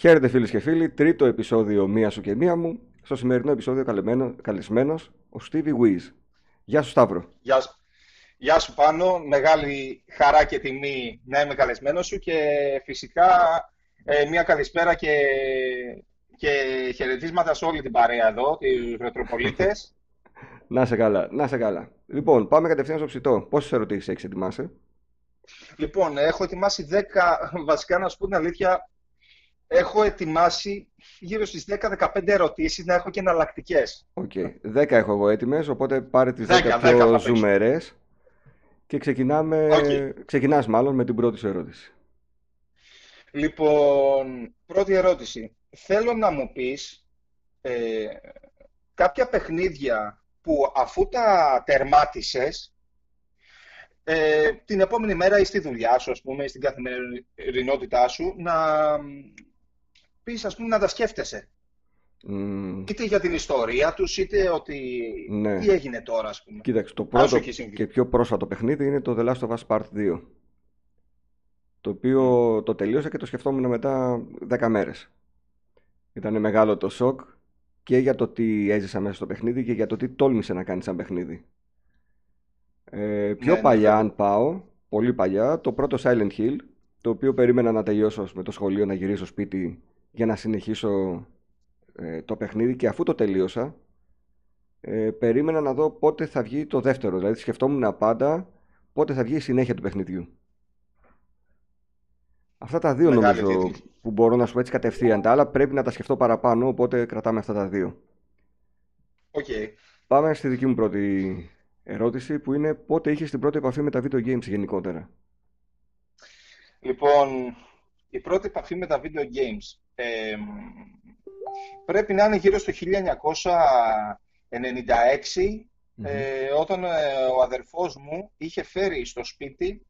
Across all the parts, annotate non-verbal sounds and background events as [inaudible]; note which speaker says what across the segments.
Speaker 1: Χαίρετε φίλες και φίλοι, τρίτο επεισόδιο Μία σου και Μία μου. Στο σημερινό επεισόδιο καλεσμένος ο Stevie Wiz. Γεια σου Σταύρο.
Speaker 2: Γεια σου. Γεια σου Πάνο, μεγάλη χαρά και τιμή να είμαι καλεσμένος σου και φυσικά ε, μια καλησπέρα και, και χαιρετίσματα σε όλη την παρέα εδώ, τους ρετροπολίτες. [laughs]
Speaker 1: να σε καλά, να σε καλά. Λοιπόν, πάμε κατευθείαν στο ψητό. Πόσες ερωτήσεις έχεις ετοιμάσει;
Speaker 2: Λοιπόν, έχω ετοιμάσει 10, βασικά να σου πω την αλήθεια, έχω ετοιμάσει γύρω στις 10-15 ερωτήσεις να έχω και εναλλακτικές.
Speaker 1: OK. Okay. 10 έχω εγώ έτοιμες, οπότε πάρε τις 10, 10 πιο 10, ζουμερές και ξεκινάμε, okay. ξεκινάς μάλλον με την πρώτη σου ερώτηση.
Speaker 2: Λοιπόν, πρώτη ερώτηση. Θέλω να μου πεις ε, κάποια παιχνίδια που αφού τα τερμάτισες ε, την επόμενη μέρα ή στη δουλειά σου, ας πούμε, στην καθημερινότητά σου, να πεις, ας πούμε, να τα σκέφτεσαι; Mm. Είτε για την ιστορία τους, είτε ότι ναι. τι έγινε τώρα, ας πούμε.
Speaker 1: Κοίταξε, το πρώτο και πιο πρόσφατο παιχνίδι είναι το The Last of Us Part 2. Το οποίο το τελείωσα και το σκεφτόμουν μετά 10 μέρες. Ήταν μεγάλο το σοκ και για το τι έζησα μέσα στο παιχνίδι και για το τι τόλμησε να κάνει σαν παιχνίδι. Ε, πιο ναι, παλιά, ναι. αν πάω, πολύ παλιά, το πρώτο Silent Hill, το οποίο περίμενα να τελειώσω με το σχολείο, να γυρίσω σπίτι για να συνεχίσω ε, το παιχνίδι και αφού το τελείωσα, ε, περίμενα να δω πότε θα βγει το δεύτερο. Δηλαδή σκεφτόμουν πάντα πότε θα βγει η συνέχεια του παιχνιδιού. Αυτά τα δύο νομίζω που μπορώ να σου πω έτσι κατευθείαν. Τα άλλα πρέπει να τα σκεφτώ παραπάνω, οπότε κρατάμε αυτά τα δύο.
Speaker 2: Okay.
Speaker 1: Πάμε στη δική μου πρώτη ερώτηση που είναι πότε είχες την πρώτη επαφή με τα video games γενικότερα;
Speaker 2: Λοιπόν, η πρώτη επαφή με τα video games πρέπει να είναι γύρω στο 1996 ε, όταν ε, ο αδερφός μου είχε φέρει στο σπίτι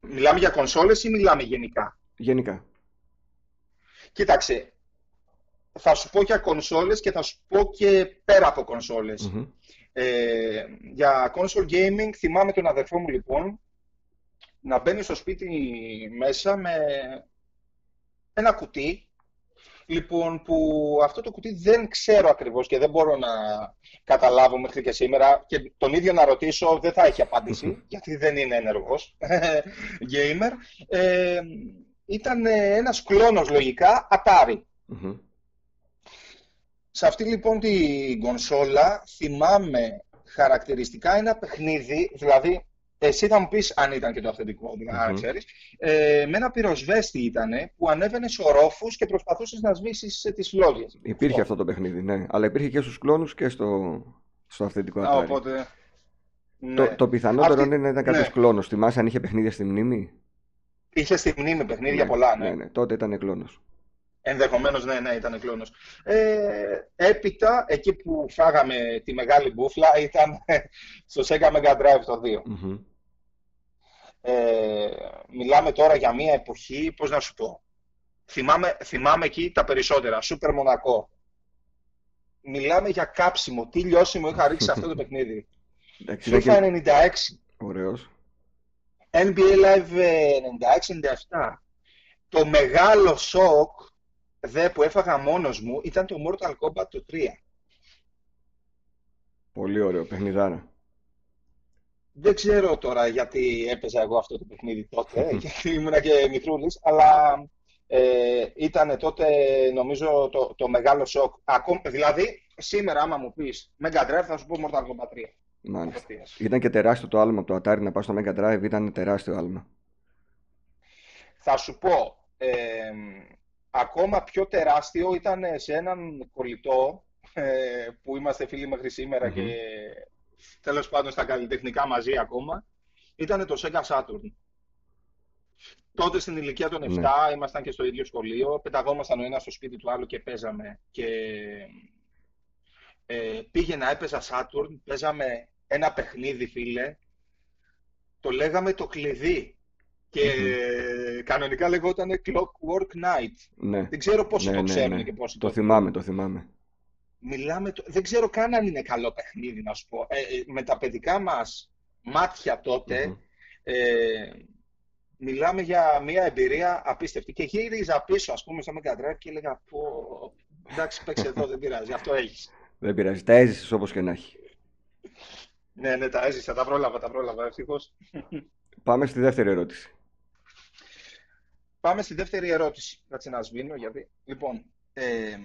Speaker 2: Μιλάμε για κονσόλες ή μιλάμε γενικά;
Speaker 1: Γενικά.
Speaker 2: Κοίταξε, θα σου πω για κονσόλες και θα σου πω και πέρα από κονσολες Ε, για console gaming θυμάμαι τον αδερφό μου λοιπόν να μπαίνει στο σπίτι μέσα με ένα κουτί Λοιπόν, που αυτό το κουτί δεν ξέρω ακριβώς και δεν μπορώ να καταλάβω μέχρι και σήμερα και τον ίδιο να ρωτήσω δεν θα έχει απάντηση, γιατί δεν είναι ενεργός [laughs] gamer. Ε, ήταν ένας κλόνος λογικά, Atari. Σε αυτή λοιπόν την κονσόλα θυμάμαι χαρακτηριστικά ένα παιχνίδι, δηλαδή εσύ θα μου πεις αν ήταν και το αυθεντικό, mm-hmm. ξέρεις. Ε, με ένα πυροσβέστη ήταν που ανέβαινε σε ορόφους και προσπαθούσες να σβήσεις τις φλόγες.
Speaker 1: Υπήρχε αυτό. το παιχνίδι, ναι. Αλλά υπήρχε και στους κλόνους και στο, στο αυθεντικό Atari.
Speaker 2: Οπότε...
Speaker 1: Ναι. Το, το πιθανότερο είναι να ήταν κάποιος ναι. κλόνος. Θυμάσαι αν είχε παιχνίδια στη μνήμη;
Speaker 2: Είχε στη μνήμη παιχνίδια ναι, πολλά, ναι.
Speaker 1: ναι, ναι. Τότε ήταν κλόνος.
Speaker 2: Ενδεχομένως, ναι, ναι, ήταν κλόνος. Ε, έπειτα, εκεί που φάγαμε τη μεγάλη μπούφλα, ήταν [laughs] στο Sega Mega Drive το 2. Ε, μιλάμε τώρα για μια εποχή, πώς να σου πω. Θυμάμαι, θυμάμαι εκεί τα περισσότερα. Σούπερ Μονακό. Μιλάμε για κάψιμο. Τι λιώσιμο είχα ρίξει αυτό το [laughs] παιχνίδι. FIFA 96.
Speaker 1: Ωραίος.
Speaker 2: NBA Live 96-97. Το μεγάλο σοκ δε που έφαγα μόνος μου ήταν το Mortal Kombat το 3.
Speaker 1: Πολύ ωραίο, παιχνιδάρα.
Speaker 2: Δεν ξέρω τώρα γιατί έπαιζα εγώ αυτό το παιχνίδι τότε, [laughs] γιατί ήμουν και μικρούλης, αλλά ε, ήταν τότε νομίζω το, το μεγάλο σοκ. Ακόμα, δηλαδή, σήμερα άμα μου πεις Mega Drive θα σου πω Mortal Kombat 3.
Speaker 1: Μάλιστα. Ήταν και τεράστιο το άλμα από το Atari να πάω στο Mega Drive, ήταν τεράστιο άλμα.
Speaker 2: Θα σου πω, ε, ακόμα πιο τεράστιο ήταν σε έναν κολλητό ε, που είμαστε φίλοι μέχρι και τέλος πάντων στα καλλιτεχνικά μαζί ακόμα, ήταν το Sega Saturn. Τότε στην ηλικία των 7 ναι. ήμασταν και στο ίδιο σχολείο, πεταγόμασταν ο ένας στο σπίτι του άλλου και παίζαμε. Και ε, πήγαινα, έπαιζα Saturn, παίζαμε ένα παιχνίδι, φίλε, το λέγαμε το κλειδί. Και κανονικά λεγόταν Clockwork Night.
Speaker 1: Ναι.
Speaker 2: Δεν ξέρω πόσο ναι, το ναι, ξέρουν ναι. και πόσο
Speaker 1: το, το θυμάμαι, το θυμάμαι.
Speaker 2: Μιλάμε, δεν ξέρω καν αν είναι καλό παιχνίδι, να σου πω. Ε, ε με τα παιδικά μας μάτια τότε, ε, μιλάμε για μια εμπειρία απίστευτη. Και γύριζα πίσω, ας πούμε, στο Mega Drive και έλεγα, πω, εντάξει, παίξε εδώ, δεν πειράζει, αυτό έχεις.
Speaker 1: Δεν πειράζει, τα έζησες όπως και να έχει.
Speaker 2: Ναι, ναι, τα έζησα, τα πρόλαβα, τα πρόλαβα, ευτυχώς.
Speaker 1: Πάμε στη δεύτερη ερώτηση.
Speaker 2: Πάμε στη δεύτερη ερώτηση. Κάτσε να σβήνω, γιατί... Λοιπόν, ε,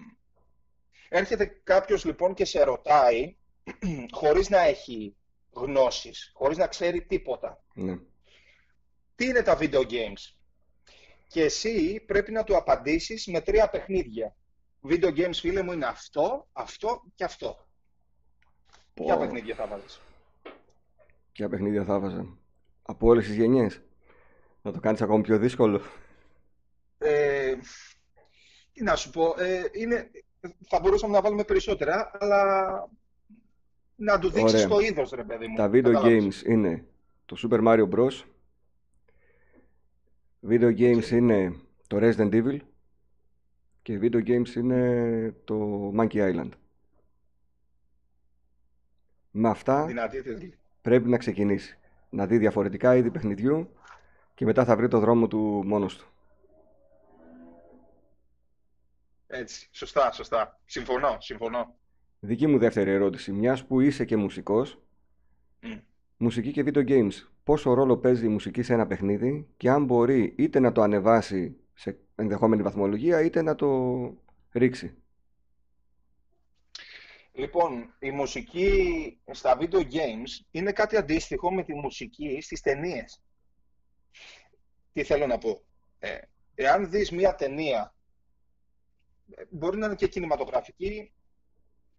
Speaker 2: έρχεται κάποιος λοιπόν και σε ρωτάει, [clears throat] χωρίς να έχει γνώσεις, χωρίς να ξέρει τίποτα.
Speaker 1: Ναι.
Speaker 2: Τι είναι τα video games; Και εσύ πρέπει να του απαντήσεις με τρία παιχνίδια. Video games, φίλε μου, είναι αυτό, αυτό και αυτό.
Speaker 1: Πω.
Speaker 2: Ποια παιχνίδια θα βάλεις.
Speaker 1: Ποια παιχνίδια θα βάζα; Από όλες τις γενιές. Να το κάνεις ακόμη πιο δύσκολο.
Speaker 2: Ε, τι να σου πω, ε, είναι, θα μπορούσαμε να βάλουμε περισσότερα, αλλά να του δείξεις
Speaker 1: Ωραία.
Speaker 2: το είδος, ρε παιδί μου.
Speaker 1: Τα video
Speaker 2: Κατάλαβες.
Speaker 1: games είναι το Super Mario Bros. Video games είναι το Resident Evil. Και video games είναι το Monkey Island. Με αυτά
Speaker 2: Δυνατή τίτλη.
Speaker 1: πρέπει να ξεκινήσει. Να δει διαφορετικά είδη παιχνιδιού και μετά θα βρει το δρόμο του μόνος του.
Speaker 2: Έτσι, σωστά, σωστά. Συμφωνώ, συμφωνώ.
Speaker 1: Δική μου δεύτερη ερώτηση. Μιας που είσαι και μουσικός,
Speaker 2: Μμ.
Speaker 1: μουσική και video games, πόσο ρόλο παίζει η μουσική σε ένα παιχνίδι και αν μπορεί είτε να το ανεβάσει σε ενδεχόμενη βαθμολογία είτε να το ρίξει;
Speaker 2: Λοιπόν, η μουσική στα video games είναι κάτι αντίστοιχο με τη μουσική στις ταινίες. Τι θέλω να πω. Ε, εάν δεις μία ταινία, ε, μπορεί να είναι και κινηματογραφική,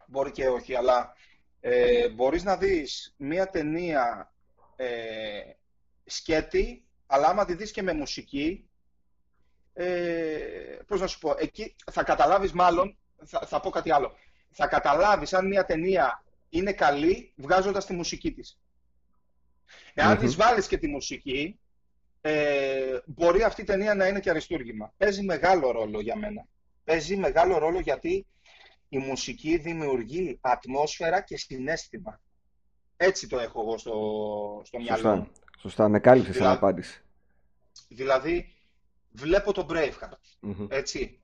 Speaker 2: μπορεί και όχι, αλλά ε, μπορείς να δεις μία ταινία ε, σκέτη, αλλά άμα τη δεις και με μουσική, ε, πώς να σου πω, εκεί θα καταλάβεις μάλλον, θα, θα πω κάτι άλλο, θα καταλάβεις αν μια ταινία είναι καλή βγάζοντας τη μουσική της. Εάν
Speaker 1: Μμμ.
Speaker 2: της βάλεις και τη μουσική, ε, μπορεί αυτή η ταινία να είναι και αριστούργημα. Παίζει μεγάλο ρόλο για μένα. Παίζει μεγάλο ρόλο γιατί η μουσική δημιουργεί ατμόσφαιρα και συνέστημα. Έτσι το έχω εγώ στο, στο μυαλό μου.
Speaker 1: Σωστά. Σωστά. Με κάλυψες σαν
Speaker 2: Δηλαδή-
Speaker 1: απάντηση.
Speaker 2: Δηλαδή, βλέπω το Braveheart,
Speaker 1: Μμμ.
Speaker 2: έτσι.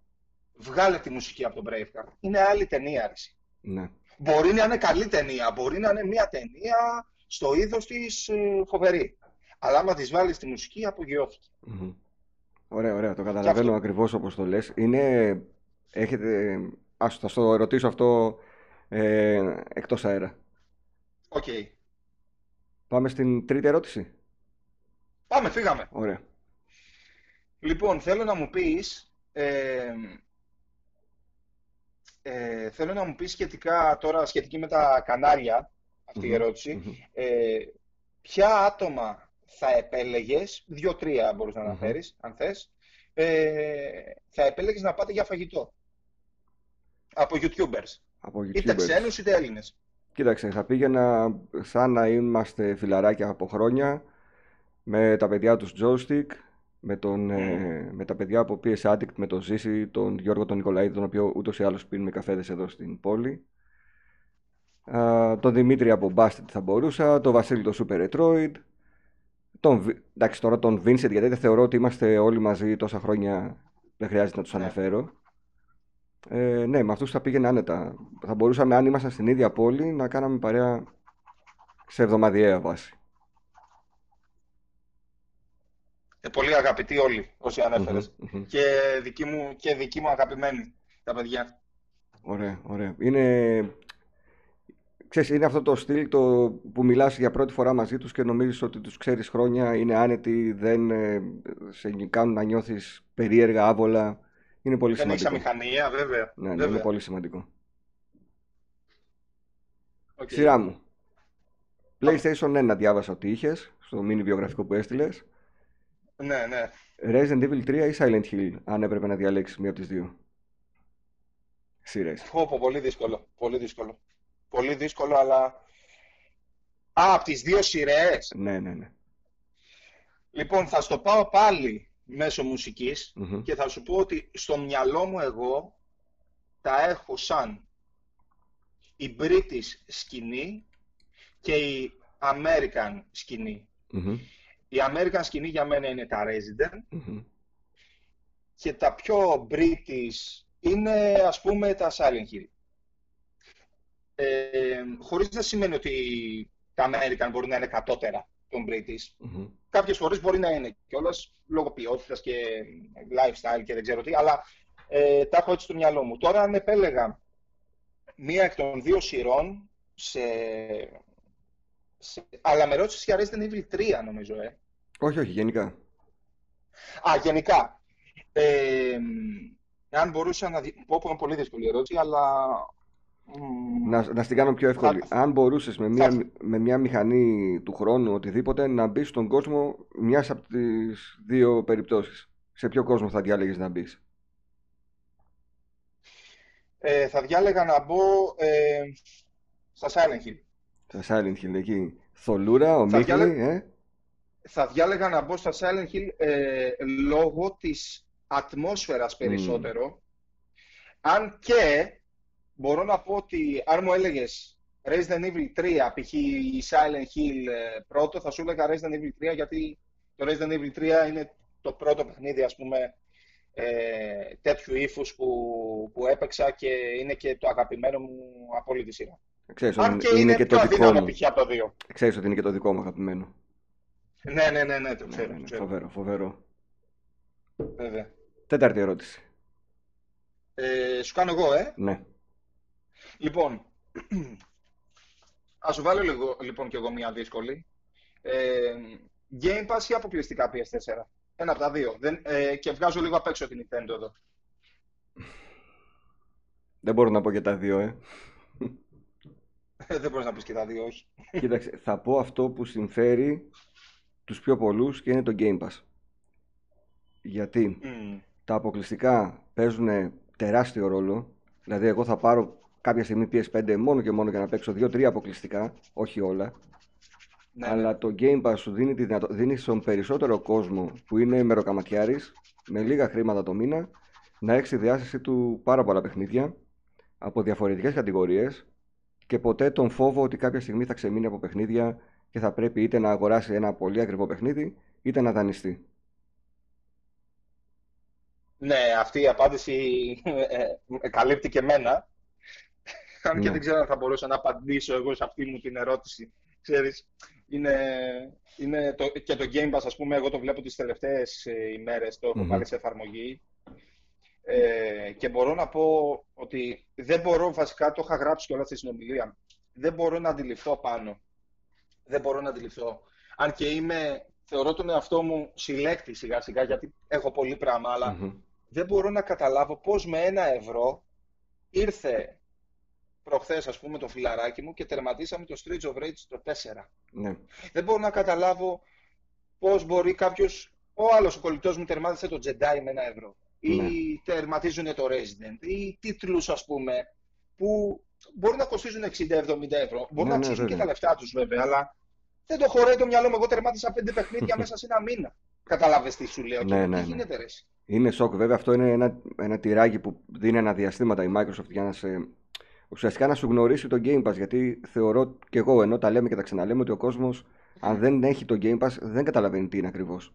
Speaker 2: Βγάλε τη μουσική από το Braveheart. Είναι άλλη ταινία, αρέσει.
Speaker 1: Ναι.
Speaker 2: Μπορεί να είναι καλή ταινία, μπορεί να είναι μια ταινία στο είδος της ε, φοβερή. Αλλά άμα της βάλεις τη μουσική, απογειώθηκε.
Speaker 1: Μμμ. Ωραία, ωραία. Το καταλαβαίνω
Speaker 2: αυτό.
Speaker 1: ακριβώς όπως το λες. Είναι... Έχετε... Ας θα στο ρωτήσω αυτό ε, εκτός αέρα.
Speaker 2: Οκ.
Speaker 1: Πάμε στην τρίτη ερώτηση.
Speaker 2: Πάμε, φύγαμε.
Speaker 1: Ωραία.
Speaker 2: Λοιπόν, θέλω να μου πεις... Ε, ε, θέλω να μου πεις σχετικά τώρα, σχετική με τα Κανάρια, αυτή η
Speaker 1: Μμμ.
Speaker 2: ερώτηση.
Speaker 1: Μμμ.
Speaker 2: Ε, ποια άτομα θα επέλεγες, δύο-τρία μπορείς να
Speaker 1: Μμμ.
Speaker 2: αναφέρεις, αν θες, ε, θα επέλεγες να πάτε για φαγητό. Από YouTubers.
Speaker 1: Από
Speaker 2: Είτε
Speaker 1: YouTubers.
Speaker 2: ξένους είτε Έλληνες.
Speaker 1: Κοίταξε, θα πήγαινα σαν να είμαστε φιλαράκια από χρόνια με τα παιδιά τους Joystick, με, τον, ε, με τα παιδιά από PS Addict, με τον Ζήση, τον Γιώργο τον Νικολαίδη, τον οποίο ούτως ή άλλως πίνουμε καφέδες εδώ στην πόλη. Α, τον Δημήτρη από Busted θα μπορούσα, τον Βασίλη το Super Retroid, τον, Βι- εντάξει τώρα τον Vincent γιατί δεν θεωρώ ότι είμαστε όλοι μαζί τόσα χρόνια, δεν χρειάζεται να τους
Speaker 2: Ναι.
Speaker 1: αναφέρω. Ε, ναι, με αυτούς θα πήγαινε άνετα. Θα μπορούσαμε, αν ήμασταν στην ίδια πόλη, να κάναμε παρέα σε εβδομαδιαία βάση.
Speaker 2: Ε, πολύ αγαπητοί όλοι όσοι ανέφερες.
Speaker 1: Μμμ, μμμ.
Speaker 2: Και, δική μου, και δική μου αγαπημένη τα παιδιά.
Speaker 1: Ωραία, ωραία. Είναι, ξέρεις, είναι αυτό το στυλ το που μιλάς για πρώτη φορά μαζί τους και νομίζεις ότι τους ξέρεις χρόνια, είναι άνετοι, δεν ε, σε κάνουν να νιώθεις περίεργα, άβολα. Είναι πολύ
Speaker 2: Δεν έχεις
Speaker 1: σημαντικό.
Speaker 2: αμηχανία, βέβαια.
Speaker 1: Ναι, ναι,
Speaker 2: βέβαια.
Speaker 1: είναι πολύ σημαντικό.
Speaker 2: Οκ.
Speaker 1: Σειρά μου. PlayStation 1 διάβασα ότι είχες, στο mini βιογραφικό που έστειλες.
Speaker 2: Ναι, ναι.
Speaker 1: Resident Evil 3 ή Silent Hill, αν έπρεπε να διαλέξεις μία από τις δύο. Σειρές.
Speaker 2: Πω, πω, πολύ δύσκολο. Πολύ δύσκολο. Πολύ δύσκολο, αλλά... Α, από τις δύο σειρές.
Speaker 1: Ναι, ναι, ναι.
Speaker 2: Λοιπόν, θα στο πάω πάλι μέσω μουσικής
Speaker 1: Μμμ.
Speaker 2: και θα σου πω ότι στο μυαλό μου εγώ τα έχω σαν η British σκηνή και η American σκηνή.
Speaker 1: Μμμ.
Speaker 2: η American σκηνή για μένα είναι τα Resident και τα πιο British είναι ας πούμε τα Silent Hill. Ε, χωρίς να σημαίνει ότι τα American μπορεί να είναι κατώτερα των British. mm Κάποιες φορές μπορεί να είναι κιόλας λόγω ποιότητας και lifestyle και δεν ξέρω τι, αλλά ε, τα έχω έτσι στο μυαλό μου. Τώρα αν επέλεγα μία εκ των δύο σειρών σε... σε... αλλά με ρώτησες για Resident Evil 3 νομίζω, ε.
Speaker 1: Όχι, όχι, γενικά.
Speaker 2: Α, γενικά. Ε, αν μπορούσα να... Πω πω είναι πολύ δύσκολη ερώτηση, αλλά
Speaker 1: να, να στην κάνω πιο εύκολη. Αν μπορούσες με μια, με μια μηχανή του χρόνου, οτιδήποτε, να μπεις στον κόσμο μιας από τις δύο περιπτώσεις. Σε ποιο κόσμο θα διάλεγες να μπεις,
Speaker 2: ε, Θα διάλεγα να μπω ε, στα Silent Hill.
Speaker 1: Στα Silent Hill, εκεί. Θολούρα, ο Μίχλη, ε.
Speaker 2: Θα διάλεγα να μπω στα Silent Hill ε, λόγω της ατμόσφαιρας περισσότερο. Αν και μπορώ να πω ότι αν μου έλεγες Resident Evil 3, π.χ. η Silent Hill ε, πρώτο, θα σου έλεγα Resident Evil 3 γιατί το Resident Evil 3 είναι το πρώτο παιχνίδι, ας πούμε, ε, τέτοιου ύφους που, που έπαιξα και είναι και το αγαπημένο μου από όλη τη σειρά.
Speaker 1: Ξέρεις, Αν και είναι, είναι και το δικό μου.
Speaker 2: π.χ. από το 2.
Speaker 1: Ξέρεις ότι είναι και το δικό μου αγαπημένο.
Speaker 2: Ναι, ναι, ναι, ναι, το ξέρω.
Speaker 1: Ναι, ναι, ναι, φοβερό, φοβερό.
Speaker 2: Βέβαια.
Speaker 1: Τέταρτη ερώτηση.
Speaker 2: Ε, σου κάνω εγώ, ε;
Speaker 1: Ναι.
Speaker 2: Λοιπόν, [clears throat] ας σου βάλω λίγο, λοιπόν και εγώ μια δύσκολη. Ε, Game Pass ή αποκλειστικά PS4. Ένα από τα δύο. Δεν, ε, και βγάζω λίγο απ' έξω την Nintendo εδώ.
Speaker 1: Δεν μπορώ να πω και τα δύο, ε.
Speaker 2: ε δεν μπορείς να πεις και τα δύο, όχι.
Speaker 1: Κοίταξε, θα πω αυτό που συμφέρει τους πιο πολλούς και είναι το Game Pass. Γιατί τα αποκλειστικά παίζουν τεράστιο ρόλο. Δηλαδή, εγώ θα πάρω κάποια στιγμή PS5 μόνο και μόνο για να παίξω 2-3 αποκλειστικά, όχι όλα. Ναι, Αλλά ναι. το Game Pass σου δίνει, τη δυνατο... δίνει στον περισσότερο κόσμο που είναι μεροκαματιάρης, με λίγα χρήματα το μήνα, να έχει στη διάσταση του πάρα πολλά παιχνίδια από διαφορετικές κατηγορίες και ποτέ τον φόβο ότι κάποια στιγμή θα ξεμείνει από παιχνίδια και θα πρέπει είτε να αγοράσει ένα πολύ ακριβό παιχνίδι είτε να δανειστεί.
Speaker 2: Ναι, αυτή η απάντηση ε, ε, καλύπτει και εμένα. Αν και ναι. δεν ξέρω αν θα μπορούσα να απαντήσω εγώ σε αυτή μου την ερώτηση. Ξέρεις, είναι, είναι το, και το Game Pass, ας πούμε, εγώ το βλέπω τις τελευταίες ε, ημέρες, το έχω βάλει σε εφαρμογή. Ε, και μπορώ να πω ότι δεν μπορώ, βασικά το είχα γράψει και όλα στη συνομιλία, δεν μπορώ να αντιληφθώ πάνω. Δεν μπορώ να αντιληφθώ. Αν και είμαι, θεωρώ τον εαυτό μου συλλέκτη σιγά σιγά, γιατί έχω πολύ πράγμα, δεν μπορώ να καταλάβω πώς με ένα ευρώ ήρθε προχθές ας πούμε το φιλαράκι μου και τερματίσαμε το Streets of Rage το 4.
Speaker 1: Ναι.
Speaker 2: Δεν μπορώ να καταλάβω πώς μπορεί κάποιος, ο άλλος ο κολλητός μου τερμάτισε το Jedi με ένα ευρώ. Ή ναι. τερματίζουν το Resident. Ή τίτλους ας πούμε που μπορεί να κοστίζουν 60-70 ευρώ. Μπορεί ναι, να αξίζουν και τα λεφτά τους βέβαια, αλλά δεν το χωράει το μυαλό μου. Εγώ τερμάτισα πέντε παιχνίδια [laughs] μέσα σε ένα μήνα. Κατάλαβες τι σου λέω. Ναι, ναι, τι γίνεται, ρε.
Speaker 1: Είναι σοκ, βέβαια. Αυτό είναι ένα, ένα τυράκι που δίνει αναδιαστήματα η Microsoft για να σε ουσιαστικά να σου γνωρίσει το Game Pass. Γιατί θεωρώ και εγώ ενώ τα λέμε και τα ξαναλέμε ότι ο κόσμος, αν δεν έχει το Game Pass, δεν καταλαβαίνει τι είναι ακριβώς.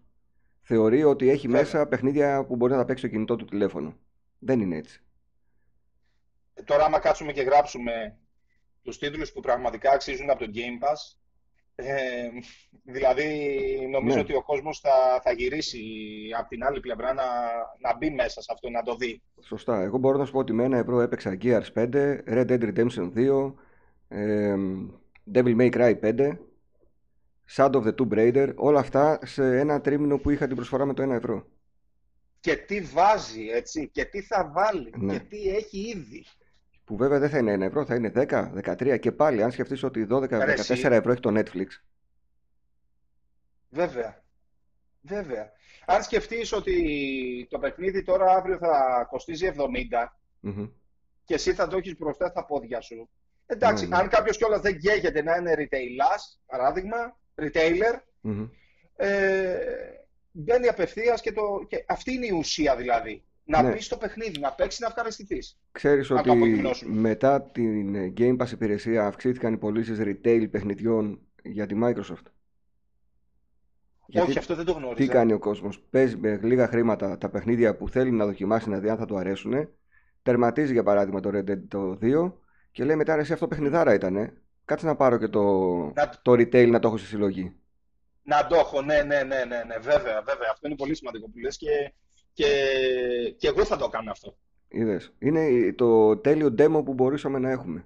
Speaker 1: Θεωρεί ότι έχει μέσα παιχνίδια που μπορεί να τα παίξει στο κινητό του τηλέφωνο. Δεν είναι έτσι.
Speaker 2: Ε, τώρα, άμα κάτσουμε και γράψουμε τους τίτλους που πραγματικά αξίζουν από το Game Pass, ε, δηλαδή, νομίζω ναι. ότι ο κόσμος θα, θα γυρίσει από την άλλη πλευρά να, να μπει μέσα σε αυτό, να το δει.
Speaker 1: Σωστά. Εγώ μπορώ να σου πω ότι με ένα ευρώ έπαιξα Gears 5, Red Dead Redemption 2, ε, Devil May Cry 5, Shadow of the Tomb Raider, όλα αυτά σε ένα τρίμηνο που είχα την προσφορά με το 1 ευρώ.
Speaker 2: Και τι βάζει, έτσι, και τι θα βάλει, ναι. και τι έχει ήδη
Speaker 1: που βέβαια δεν θα είναι 1 ευρώ, θα είναι 10, 13 και πάλι αν σκεφτείς ότι 12, 14 ευρώ έχει το Netflix.
Speaker 2: Βέβαια. Βέβαια. Αν σκεφτείς ότι το παιχνίδι τώρα αύριο θα κοστίζει 70 mm και εσύ θα το έχεις μπροστά στα πόδια σου. Εντάξει, ναι, ναι. αν κάποιος κιόλας δεν καίγεται να είναι retailer, παράδειγμα, retailer, ε, μπαίνει απευθείας και, το, και αυτή είναι η ουσία δηλαδή να ναι. μπεις στο παιχνίδι, να παίξεις, να ευχαριστηθείς.
Speaker 1: Ξέρεις ότι μετά την Game Pass υπηρεσία αυξήθηκαν οι πωλήσεις retail παιχνιδιών για τη Microsoft.
Speaker 2: Γιατί Όχι, αυτό δεν το γνωρίζω.
Speaker 1: Τι κάνει ο κόσμος. Παίζει με λίγα χρήματα τα παιχνίδια που θέλει να δοκιμάσει να δει αν θα του αρέσουν. Τερματίζει για παράδειγμα το Red Dead το 2 και λέει μετά εσύ αυτό παιχνιδάρα ήταν. Κάτσε να πάρω και το, να... το retail να το έχω στη συλλογή.
Speaker 2: Να το έχω, ναι, ναι, ναι, ναι, ναι, βέβαια, βέβαια. Αυτό είναι πολύ σημαντικό που λες και, και, και εγώ θα το κάνω αυτό.
Speaker 1: Είδες. Είναι το τέλειο demo που μπορούσαμε να έχουμε.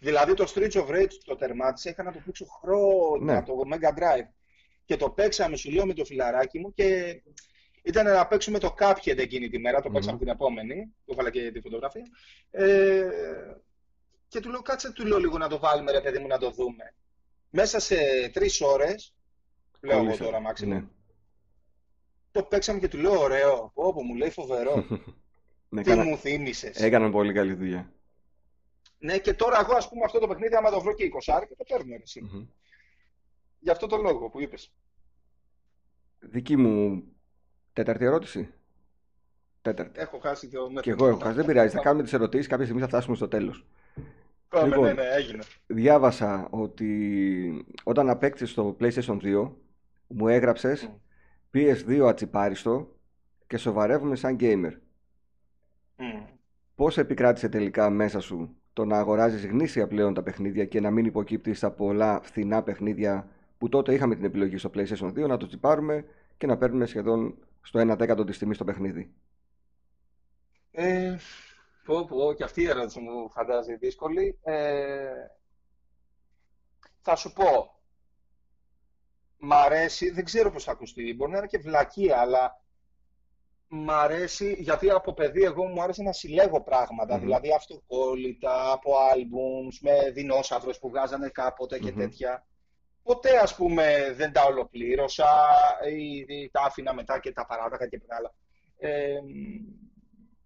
Speaker 2: Δηλαδή το Streets of Rage το τερμάτισα, είχα να το παίξω χρόνια ναι. το Mega Drive. Και το παίξαμε, σου λέω, με το φιλαράκι μου και ήταν να παίξουμε το Cuphead εκείνη τη μέρα, το mm παίξαμε την επόμενη, το έβαλα και τη φωτογραφία. Ε, και του λέω, κάτσε του λέω λίγο να το βάλουμε ρε παιδί μου να το δούμε. Μέσα σε τρεις ώρες, λέω εγώ τώρα Μάξιμο, ναι. Το παίξαμε και του λέω ωραίο. Όπου μου λέει φοβερό. [laughs] ναι, Τι μου θύμισες;
Speaker 1: Έκαναν πολύ καλή δουλειά.
Speaker 2: Ναι, και τώρα εγώ ας πούμε αυτό το παιχνίδι, άμα το βρω και 20 και το παίρνω εσύ. Mm-hmm. Γι' αυτό το λόγο που είπες.
Speaker 1: Δική μου τέταρτη ερώτηση.
Speaker 2: Τέταρτη. Έχω χάσει το μέτρο.
Speaker 1: Και εγώ έχω χάσει. Δεν πειράζει. Θα κάνουμε τις ερωτήσεις. Κάποια στιγμή θα φτάσουμε στο τέλος.
Speaker 2: Πάμε, λοιπόν, ναι, ναι, έγινε.
Speaker 1: Διάβασα ότι όταν απέκτησες το PlayStation 2, μου έγραψες mm. PS2 ατσιπάριστο και σοβαρεύουμε σαν gamer. Mm. Πώς επικράτησε τελικά μέσα σου το να αγοράζεις γνήσια πλέον τα παιχνίδια και να μην υποκύπτεις στα πολλά φθηνά παιχνίδια που τότε είχαμε την επιλογή στο PlayStation 2 να το τσιπάρουμε και να παίρνουμε σχεδόν στο 1 δέκατο της τιμής το παιχνίδι.
Speaker 2: Ε, πω, πω, και αυτή η ερώτηση μου φαντάζει δύσκολη. Ε, θα σου πω, μ' αρέσει, δεν ξέρω πώς θα ακουστεί, μπορεί να είναι και βλακεία, αλλά μ' αρέσει, γιατί από παιδί εγώ μου άρεσε να συλλέγω δηλαδή αυτοκόλλητα από άλμπουμς με δεινόσαυρους που βγάζανε κάποτε και τέτοια. Ποτέ ας πούμε δεν τα ολοκλήρωσα ή τα άφηνα μετά και τα παράτακα και άλλα. Ε,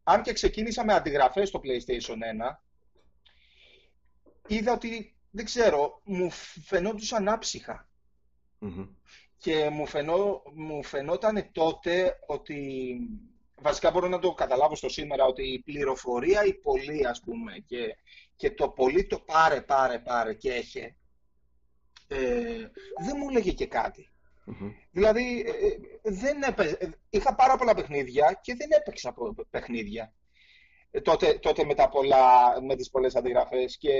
Speaker 2: αν και ξεκίνησα με αντιγραφές στο PlayStation 1, είδα ότι, δεν ξέρω, μου φαινόντουσαν άψυχα. Και μου, φαινό, μου φαινόταν τότε ότι, βασικά μπορώ να το καταλάβω στο σήμερα, ότι η πληροφορία, η πολύ ας πούμε, και, και το πολύ το πάρε, πάρε, πάρε και έχει, ε, δεν μου έλεγε και κάτι. Δηλαδή, ε, ε, δεν είχα πάρα πολλά παιχνίδια και δεν έπαιξα παιχνίδια. τότε, τότε με, τα πολλά, με τις πολλές αντιγραφές και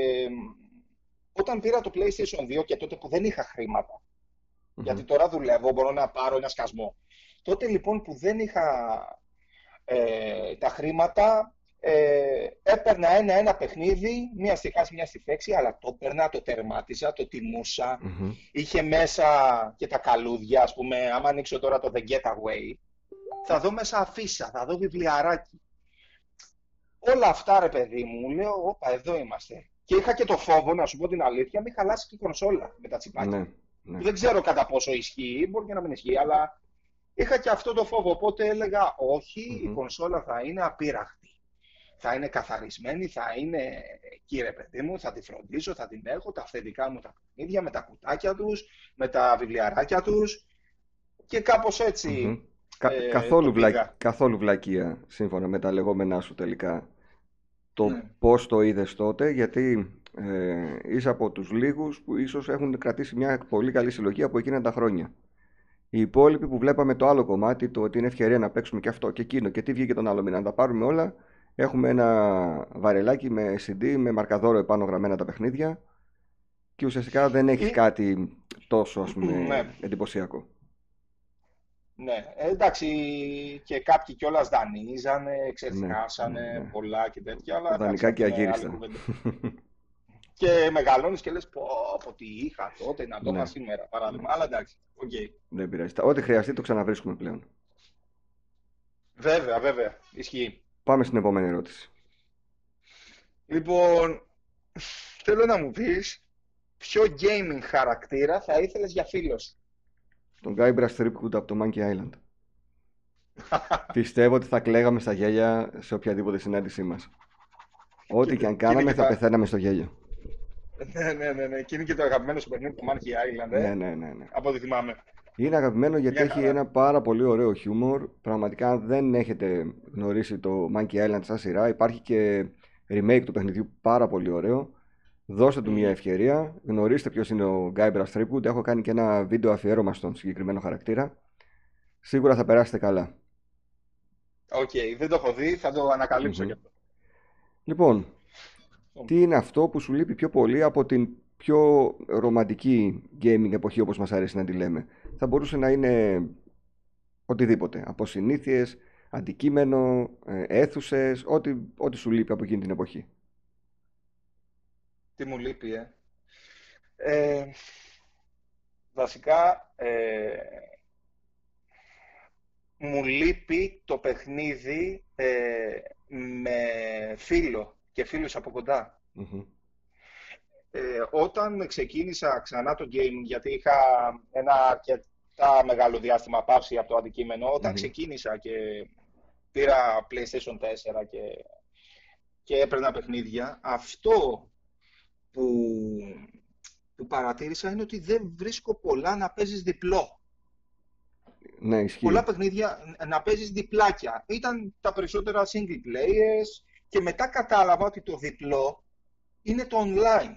Speaker 2: όταν πήρα το PlayStation 2 και τότε που δεν είχα γιατί τώρα δουλεύω, μπορώ να πάρω ένα σκασμό. Τότε λοιπόν που δεν είχα τα χρήματα, ε, έπαιρνα ένα-ένα παιχνίδι, μία στη χάση, μία στη φέξη, αλλά το έπαιρνα, το τερμάτιζα, το τιμουσα Είχε μέσα και τα καλούδια, ας πούμε, άμα ανοίξω τώρα το The Getaway, θα δω μέσα αφίσα, θα δω βιβλιαράκι. Όλα αυτά, ρε παιδί μου, λέω, όπα, εδώ είμαστε. Και είχα και το φόβο, να σου πω την αλήθεια, μην χαλάσει και η κονσόλα με τα τσιπάκια. Ναι, ναι. Δεν ξέρω κατά πόσο ισχύει, μπορεί και να μην ισχύει, αλλά είχα και αυτό το φόβο. Οπότε έλεγα, η κονσόλα θα είναι απείραχτη θα είναι καθαρισμένη, θα είναι εκεί ρε παιδί μου, θα τη φροντίσω, θα την έχω, τα αυθεντικά μου τα παιχνίδια, με τα κουτάκια τους, με τα βιβλιαράκια τους και κάπως ε,
Speaker 1: καθόλου, βλα... καθόλου βλακεία, σύμφωνα με τα λεγόμενά σου τελικά, το ναι. πώς το είδες τότε, γιατί ε, είσαι από τους λίγους που ίσως έχουν κρατήσει μια πολύ καλή συλλογή από εκείνα τα χρόνια. Οι υπόλοιποι που βλέπαμε το άλλο κομμάτι, το ότι είναι ευκαιρία να παίξουμε και αυτό και εκείνο και τι βγήκε τον άλλο μήνα, να τα πάρουμε όλα, Έχουμε ένα βαρελάκι με CD, με μαρκαδόρο επάνω γραμμένα τα παιχνίδια και ουσιαστικά δεν έχεις κάτι τόσο ας πούμε, ναι. εντυπωσιακό.
Speaker 2: Ναι, ε, εντάξει και κάποιοι κιόλας δανείζανε, ξεχνάσανε ναι, ναι, πολλά και τέτοια. Αλλά,
Speaker 1: Δανεικά και αγύριστα. [laughs]
Speaker 2: και μεγαλώνεις και λες: Πω, πω τι είχα τότε να το είχα σήμερα παράδειγμα. Αλλά εντάξει, OK. Okay.
Speaker 1: Δεν πειράζει. Ό,τι χρειαστεί το ξαναβρίσκουμε πλέον.
Speaker 2: Βέβαια, βέβαια. Ισχύει.
Speaker 1: Πάμε στην επόμενη ερώτηση.
Speaker 2: Λοιπόν, θέλω να μου πεις ποιο gaming χαρακτήρα θα ήθελες για φίλος.
Speaker 1: Τον Guybrush Threepwood από το Monkey Island. [laughs] Πιστεύω ότι θα κλαίγαμε στα γέλια σε οποιαδήποτε συνάντησή μας. Ό,τι και αν κάναμε θα πεθαίναμε στο γέλιο.
Speaker 2: Ναι, ναι, ναι, ναι. Και είναι και το αγαπημένο σου παιχνίδι του Monkey Island, ε;
Speaker 1: Ναι, ναι, ναι, ναι.
Speaker 2: Από ό,τι θυμάμαι.
Speaker 1: Είναι αγαπημένο γιατί έχει ένα πάρα πολύ ωραίο χιούμορ. Πραγματικά αν δεν έχετε γνωρίσει το Monkey Island σαν σειρά, υπάρχει και remake του παιχνιδιού πάρα πολύ ωραίο. Δώστε του μια ευκαιρία. Γνωρίστε ποιος είναι ο Guybrush Threepwood. Έχω κάνει και ένα βίντεο αφιέρωμα στον συγκεκριμένο χαρακτήρα. Σίγουρα θα περάσετε καλά.
Speaker 2: OK, okay, δεν το έχω δει, θα το ανακαλύψω mm-hmm. αυτό.
Speaker 1: Λοιπόν, τι είναι αυτό που σου λείπει πιο πολύ από την πιο ρομαντική gaming εποχή όπως μας αρέσει να τη λέμε; Θα μπορούσε να είναι οτιδήποτε. Από συνήθειες, αντικείμενο, ε, αίθουσες, ό,τι, ό,τι σου λείπει από εκείνη την εποχή.
Speaker 2: Τι μου λείπει, ε. ε βασικά, ε, μου λείπει το παιχνίδι ε, με φίλο και φίλους από Ε, όταν ξεκίνησα ξανά το gaming, γιατί είχα ένα αρκετά μεγάλο διάστημα πάυση από το αντικείμενο, όταν ξεκίνησα και πήρα PlayStation 4 και, και έπαιρνα παιχνίδια, αυτό που, που παρατήρησα είναι ότι δεν βρίσκω πολλά να παίζεις διπλό.
Speaker 1: Ναι, ισχύει.
Speaker 2: Πολλά παιχνίδια να παίζεις διπλάκια. Ήταν τα περισσότερα single players και μετά κατάλαβα ότι το διπλό είναι το online.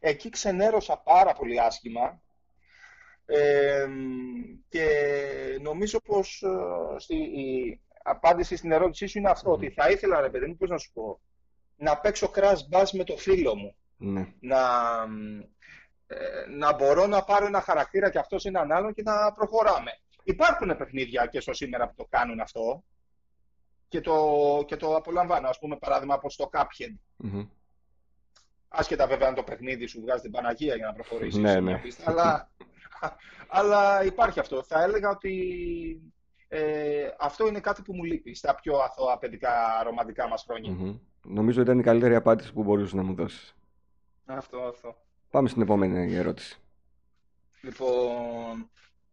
Speaker 2: Εκεί ξενέρωσα πάρα πολύ άσχημα και νομίζω πως ε, στη, η απάντηση στην ερώτησή σου είναι ότι θα ήθελα, ρε παιδί μου, πώς να σου πω, να παίξω crash bass με το φίλο μου.
Speaker 1: Ναι.
Speaker 2: Να, ε, να μπορώ να πάρω ένα χαρακτήρα και αυτός έναν άλλο και να προχωράμε. Υπάρχουν παιχνίδια και στο σήμερα που το κάνουν αυτό και το, και το απολαμβάνω. Ας πούμε παράδειγμα από το Cuphead. mm Άσχετα βέβαια αν το παιχνίδι σου βγάζει την Παναγία για να προχωρήσεις.
Speaker 1: ναι, ναι.
Speaker 2: αλλά, [laughs] αλλά υπάρχει αυτό. Θα έλεγα ότι ε, αυτό είναι κάτι που μου λείπει στα πιο αθώα παιδικά ρομαντικά μας χρόνια. Mm-hmm.
Speaker 1: Νομίζω ήταν η καλύτερη απάντηση που μπορούσες να μου δώσεις.
Speaker 2: Αυτό, αυτό.
Speaker 1: Πάμε στην επόμενη ερώτηση.
Speaker 2: Λοιπόν,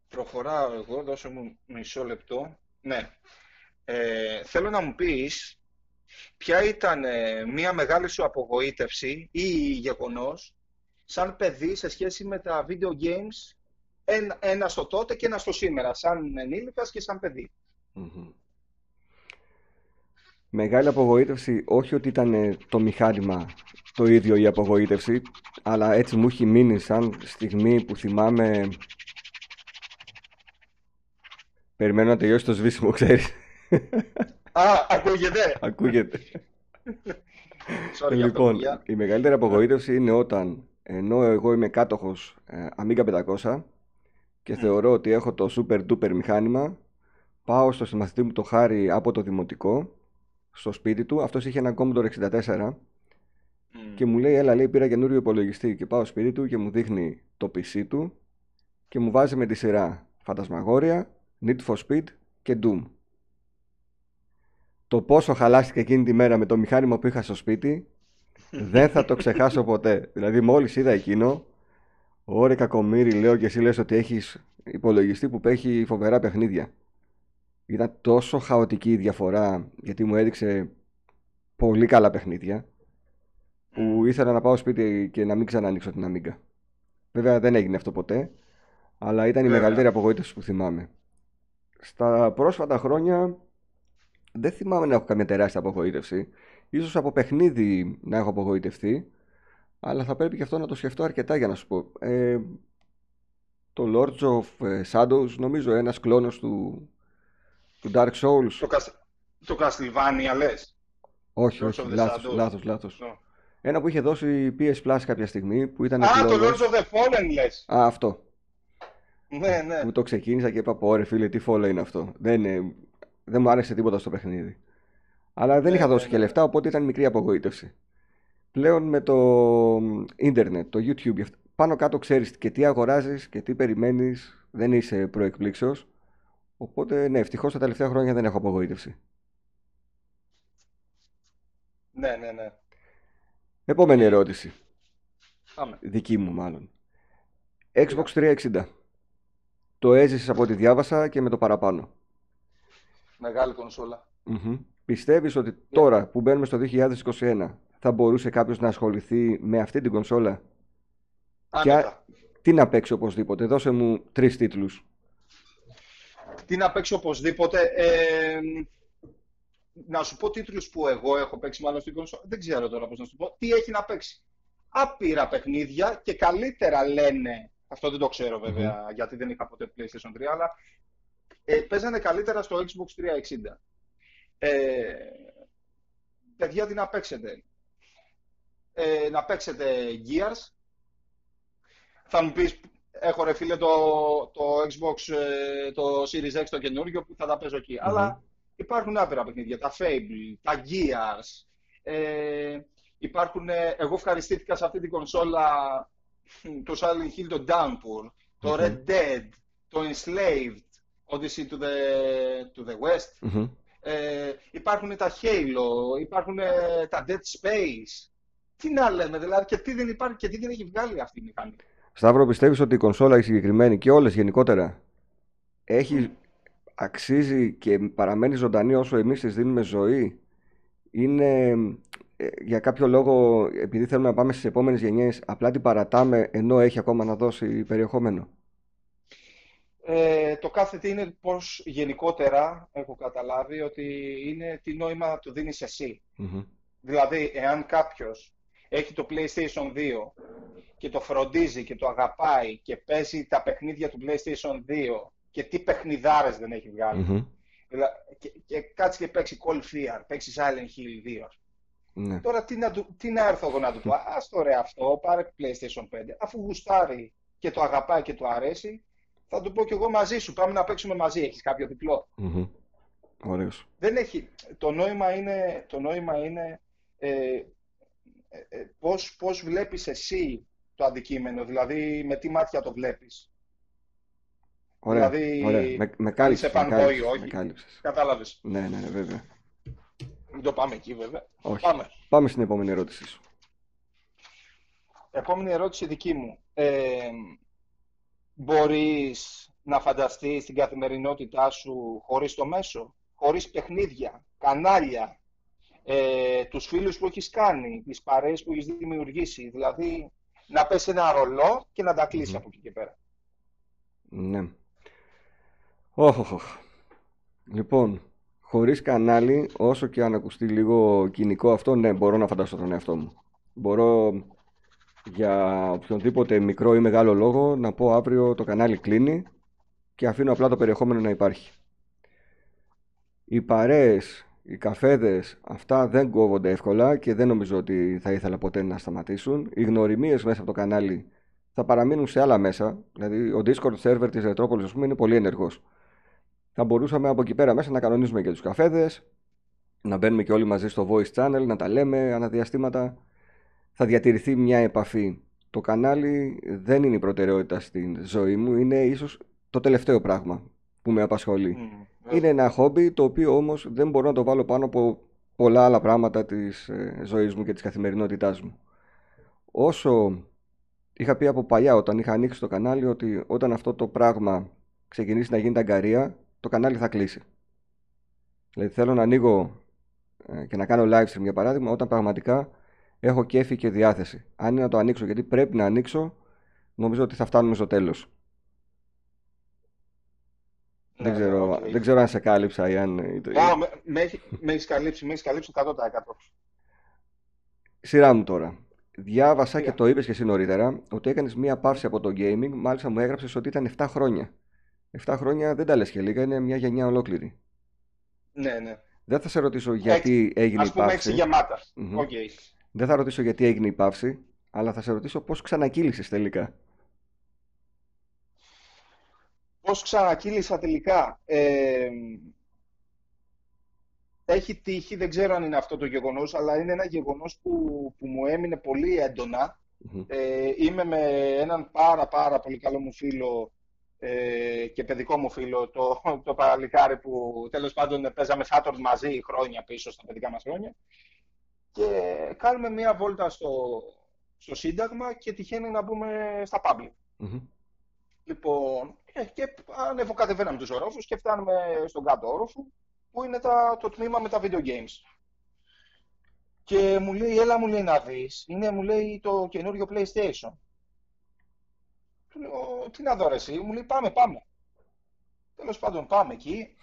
Speaker 2: προχωράω εγώ, δώσε μου μισό λεπτό. Ναι. Ε, θέλω να μου πεις ποια ήταν ε, μια μεγάλη σου απογοήτευση ή γεγονός σαν παιδί σε σχέση με τα video games ένα, ένα στο τότε και ένα στο σήμερα, σαν ενήλικας και σαν παιδί.
Speaker 1: Μεγάλη απογοήτευση, όχι ότι ήταν ε, το μηχάνημα το ίδιο η απογοήτευση, αλλά έτσι μου έχει μείνει σαν στιγμή που θυμάμαι... Περιμένω να τελειώσει το σβήσιμο, ξέρεις.
Speaker 2: Α, ακούγεται.
Speaker 1: Ακούγεται. λοιπόν, η μεγαλύτερη απογοήτευση είναι όταν, ενώ εγώ είμαι κάτοχος ε, Amiga 500 και θεωρώ ότι έχω το super duper μηχάνημα, πάω στο συμμαθητή μου το χάρη από το δημοτικό, στο σπίτι του, αυτός είχε ένα Commodore 64 και μου λέει, έλα λέει πήρα καινούριο υπολογιστή και πάω στο σπίτι του και μου δείχνει το PC του και μου βάζει με τη σειρά Φαντασμαγόρια, Need for Speed και Doom. Το πόσο χαλάστηκε εκείνη τη μέρα με το μηχάνημα που είχα στο σπίτι δεν θα το ξεχάσω ποτέ. Δηλαδή μόλις είδα εκείνο, ωρε κακομύρι λέω και εσύ λες ότι έχεις υπολογιστή που παίχει φοβερά παιχνίδια. Ήταν τόσο χαοτική η διαφορά γιατί μου έδειξε πολύ καλά παιχνίδια που ήθελα να πάω σπίτι και να μην ξανανοίξω την Amiga. Βέβαια δεν έγινε αυτό ποτέ, αλλά ήταν η μεγαλύτερη απογοήτευση που θυμάμαι. Στα πρόσφατα χρόνια δεν θυμάμαι να έχω καμία τεράστια απογοήτευση. Ίσως από παιχνίδι να έχω απογοητευτεί, αλλά θα πρέπει και αυτό να το σκεφτώ αρκετά για να σου πω. Ε, το Lords of ε, Shadows, νομίζω ένας κλόνος του, του Dark Souls.
Speaker 2: Το, το Castlevania λες;
Speaker 1: Όχι, όχι, λάθος, λάθος, λάθος. Ένα που είχε δώσει PS Plus κάποια στιγμή που ήταν.
Speaker 2: Α, το Lords of the Fallen λες.
Speaker 1: Α, αυτό.
Speaker 2: Ναι, ναι.
Speaker 1: Που το ξεκίνησα και είπα: Πω, φίλε, τι Fallen είναι αυτό. Δεν, δεν μου άρεσε τίποτα στο παιχνίδι. Αλλά δεν ναι, είχα δώσει ναι, και ναι. λεφτά, οπότε ήταν μικρή απογοήτευση. Πλέον με το ίντερνετ, το YouTube, πάνω κάτω ξέρεις και τι αγοράζεις και τι περιμένεις, δεν είσαι προεκπλήξεως. Οπότε ναι, ευτυχώς τα τελευταία χρόνια δεν έχω απογοήτευση.
Speaker 2: Ναι, ναι, ναι.
Speaker 1: Επόμενη ερώτηση.
Speaker 2: Πάμε.
Speaker 1: Δική μου μάλλον. Xbox 360. Το έζησες από ό,τι διάβασα και με το παραπάνω.
Speaker 2: Μεγάλη κονσόλα.
Speaker 1: Πιστεύεις ότι τώρα που μπαίνουμε στο 2021 θα μπορούσε κάποιος να ασχοληθεί με αυτή την κονσόλα;
Speaker 2: Άνετα.
Speaker 1: Και τι να παίξει οπωσδήποτε; Δώσε μου τρεις τίτλους.
Speaker 2: Τι να παίξει οπωσδήποτε. Ε, να σου πω τίτλους που εγώ έχω παίξει μάλλον στην κονσόλα. Δεν ξέρω τώρα πώς να σου πω. Τι έχει να παίξει; Άπειρα παιχνίδια και καλύτερα λένε. Αυτό δεν το ξέρω γιατί δεν είχα ποτέ PlayStation 3, αλλά ε, παίζανε καλύτερα στο Xbox 360. Ε, παιδιά, τι να παίξετε; Ε, να παίξετε Gears. Θα μου πεις, έχω ρε φίλε το, το Xbox, ε, το Series X το καινούργιο που θα τα παίζω Αλλά υπάρχουν άπειρα παιχνίδια. Τα Fable, τα Gears. Ε, υπάρχουν, εγώ ευχαριστήθηκα σε αυτή την κονσόλα το Silent Hill, το Downpour, το Red Dead, το Enslaved, Odyssey to the, to the West. Ε, υπάρχουν τα Halo, υπάρχουν τα Dead Space. Τι να λέμε, δηλαδή, και τι δεν υπάρχει και τι δεν έχει βγάλει αυτή η μηχανή.
Speaker 1: Σταύρο, πιστεύεις ότι η κονσόλα η συγκεκριμένη και όλες γενικότερα; Έχει, αξίζει και παραμένει ζωντανή όσο εμείς της δίνουμε ζωή; Είναι ε, για κάποιο λόγο, επειδή θέλουμε να πάμε στις επόμενες γενιές, απλά την παρατάμε ενώ έχει ακόμα να δώσει περιεχόμενο;
Speaker 2: Ε, το κάθε τι είναι πως γενικότερα έχω καταλάβει ότι είναι τι νόημα να του δίνεις εσύ. Δηλαδή, εάν κάποιος έχει το PlayStation 2 και το φροντίζει και το αγαπάει και παίζει τα παιχνίδια του PlayStation 2 και τι παιχνιδάρες δεν έχει και, και κάτσει και παίξει Call Fear, παίξει Silent Hill 2. Ναι. Τώρα τι να, τι να έρθω εγώ να του πω, ας το ρε αυτό, πάρε PlayStation 5. Αφού γουστάρει και το αγαπάει και το αρέσει, θα του πω κι εγώ μαζί σου. Πάμε να παίξουμε μαζί. Έχεις κάποιο διπλό;
Speaker 1: Mm-hmm.
Speaker 2: Δεν έχει. Το νόημα είναι, το νόημα είναι ε, ε, ε, πώς, πώς βλέπεις εσύ το αντικείμενο, δηλαδή με τι μάτια το βλέπεις.
Speaker 1: Ωραία, δηλαδή, ωραία. Με, με κάλυψες,
Speaker 2: με κάλυψες, όχι. Με κάλυψες. Κατάλαβες.
Speaker 1: Ναι, ναι, ναι, βέβαια.
Speaker 2: Μην το πάμε εκεί, βέβαια.
Speaker 1: Όχι. Πάμε. πάμε στην επόμενη ερώτηση σου.
Speaker 2: Επόμενη ερώτηση δική μου. Ε, μπορείς να φανταστείς την καθημερινότητά σου χωρίς το μέσο, χωρίς παιχνίδια, κανάλια, ε, τους φίλους που έχεις κάνει, τις παρέες που έχεις δημιουργήσει, δηλαδή να πέσει ένα ρολό και να τα κλείσεις από εκεί και πέρα.
Speaker 1: Ναι. Όχι, Λοιπόν, χωρίς κανάλι, όσο και αν ακουστεί λίγο κοινικό αυτό, ναι, μπορώ να φανταστώ τον εαυτό μου. Μπορώ για οποιονδήποτε μικρό ή μεγάλο λόγο να πω αύριο το κανάλι κλείνει και αφήνω απλά το περιεχόμενο να υπάρχει. Οι παρέες, οι καφέδες, αυτά δεν κόβονται εύκολα και δεν νομίζω ότι θα ήθελα ποτέ να σταματήσουν. Οι γνωριμίες μέσα από το κανάλι θα παραμείνουν σε άλλα μέσα. Δηλαδή, ο Discord server της Ρετρόπολης, ας πούμε, είναι πολύ ενεργός. Θα μπορούσαμε από εκεί πέρα μέσα να κανονίζουμε και τους καφέδες, να μπαίνουμε και όλοι μαζί στο voice channel, να τα λέμε αναδιαστήματα θα διατηρηθεί μια επαφή. Το κανάλι δεν είναι η προτεραιότητα στην ζωή μου, είναι ίσως το τελευταίο πράγμα που με απασχολεί. Είναι ένα χόμπι το οποίο όμως δεν μπορώ να το βάλω πάνω από πολλά άλλα πράγματα της ε, ζωής μου και της καθημερινότητάς μου. Όσο είχα πει από παλιά όταν είχα ανοίξει το κανάλι ότι όταν αυτό το πράγμα ξεκινήσει να γίνει αγκαρία, το κανάλι θα κλείσει. Δηλαδή θέλω να ανοίγω ε, και να κάνω live stream για παράδειγμα όταν πραγματικά έχω κέφι και διάθεση. Αν είναι να το ανοίξω, γιατί πρέπει να ανοίξω, νομίζω ότι θα φτάνουμε στο τέλος. δεν, ναι, ξέρω, δεν ξέρω αν σε κάλυψα ή αν...
Speaker 2: με, με, έχεις καλύψει, με έχεις καλύψει 100%.
Speaker 1: Σειρά μου τώρα. Διάβασα και το είπες και εσύ νωρίτερα ότι έκανες μία παύση από το gaming. Μάλιστα μου έγραψες ότι ήταν 7 χρόνια. 7 χρόνια δεν τα λες και λίγα, είναι μια γενιά ολόκληρη.
Speaker 2: Ναι, ναι.
Speaker 1: Δεν θα σε ρωτήσω γιατί έγινε η παύση.
Speaker 2: Α πούμε 6 γεμάτα. Okay.
Speaker 1: Δεν θα ρωτήσω γιατί έγινε η παύση, αλλά θα σε ρωτήσω πώς ξανακύλησες τελικά.
Speaker 2: Πώς ξανακύλησα τελικά. Ε, έχει τύχει, δεν ξέρω αν είναι αυτό το γεγονός, αλλά είναι ένα γεγονός που, που μου έμεινε πολύ Ε, είμαι με έναν πάρα πάρα πολύ καλό μου φίλο ε, και παιδικό μου φίλο, το, το παραλικάρι που τέλος πάντων παίζαμε Saturn μαζί χρόνια πίσω στα παιδικά μας χρόνια και κάνουμε μία βόλτα στο, στο Σύνταγμα και τυχαίνει να μπούμε στα public. Λοιπόν, και, και ανεβοκατεβαίναμε τους ορόφους και φτάνουμε στον κάτω όροφο που είναι τα, το τμήμα με τα video games. Και μου λέει, έλα μου λέει να δεις, είναι μου λέει το καινούριο PlayStation. Του λέω, τι να δω ρε εσύ, μου λέει πάμε, πάμε. Τέλος πάντων πάμε εκεί,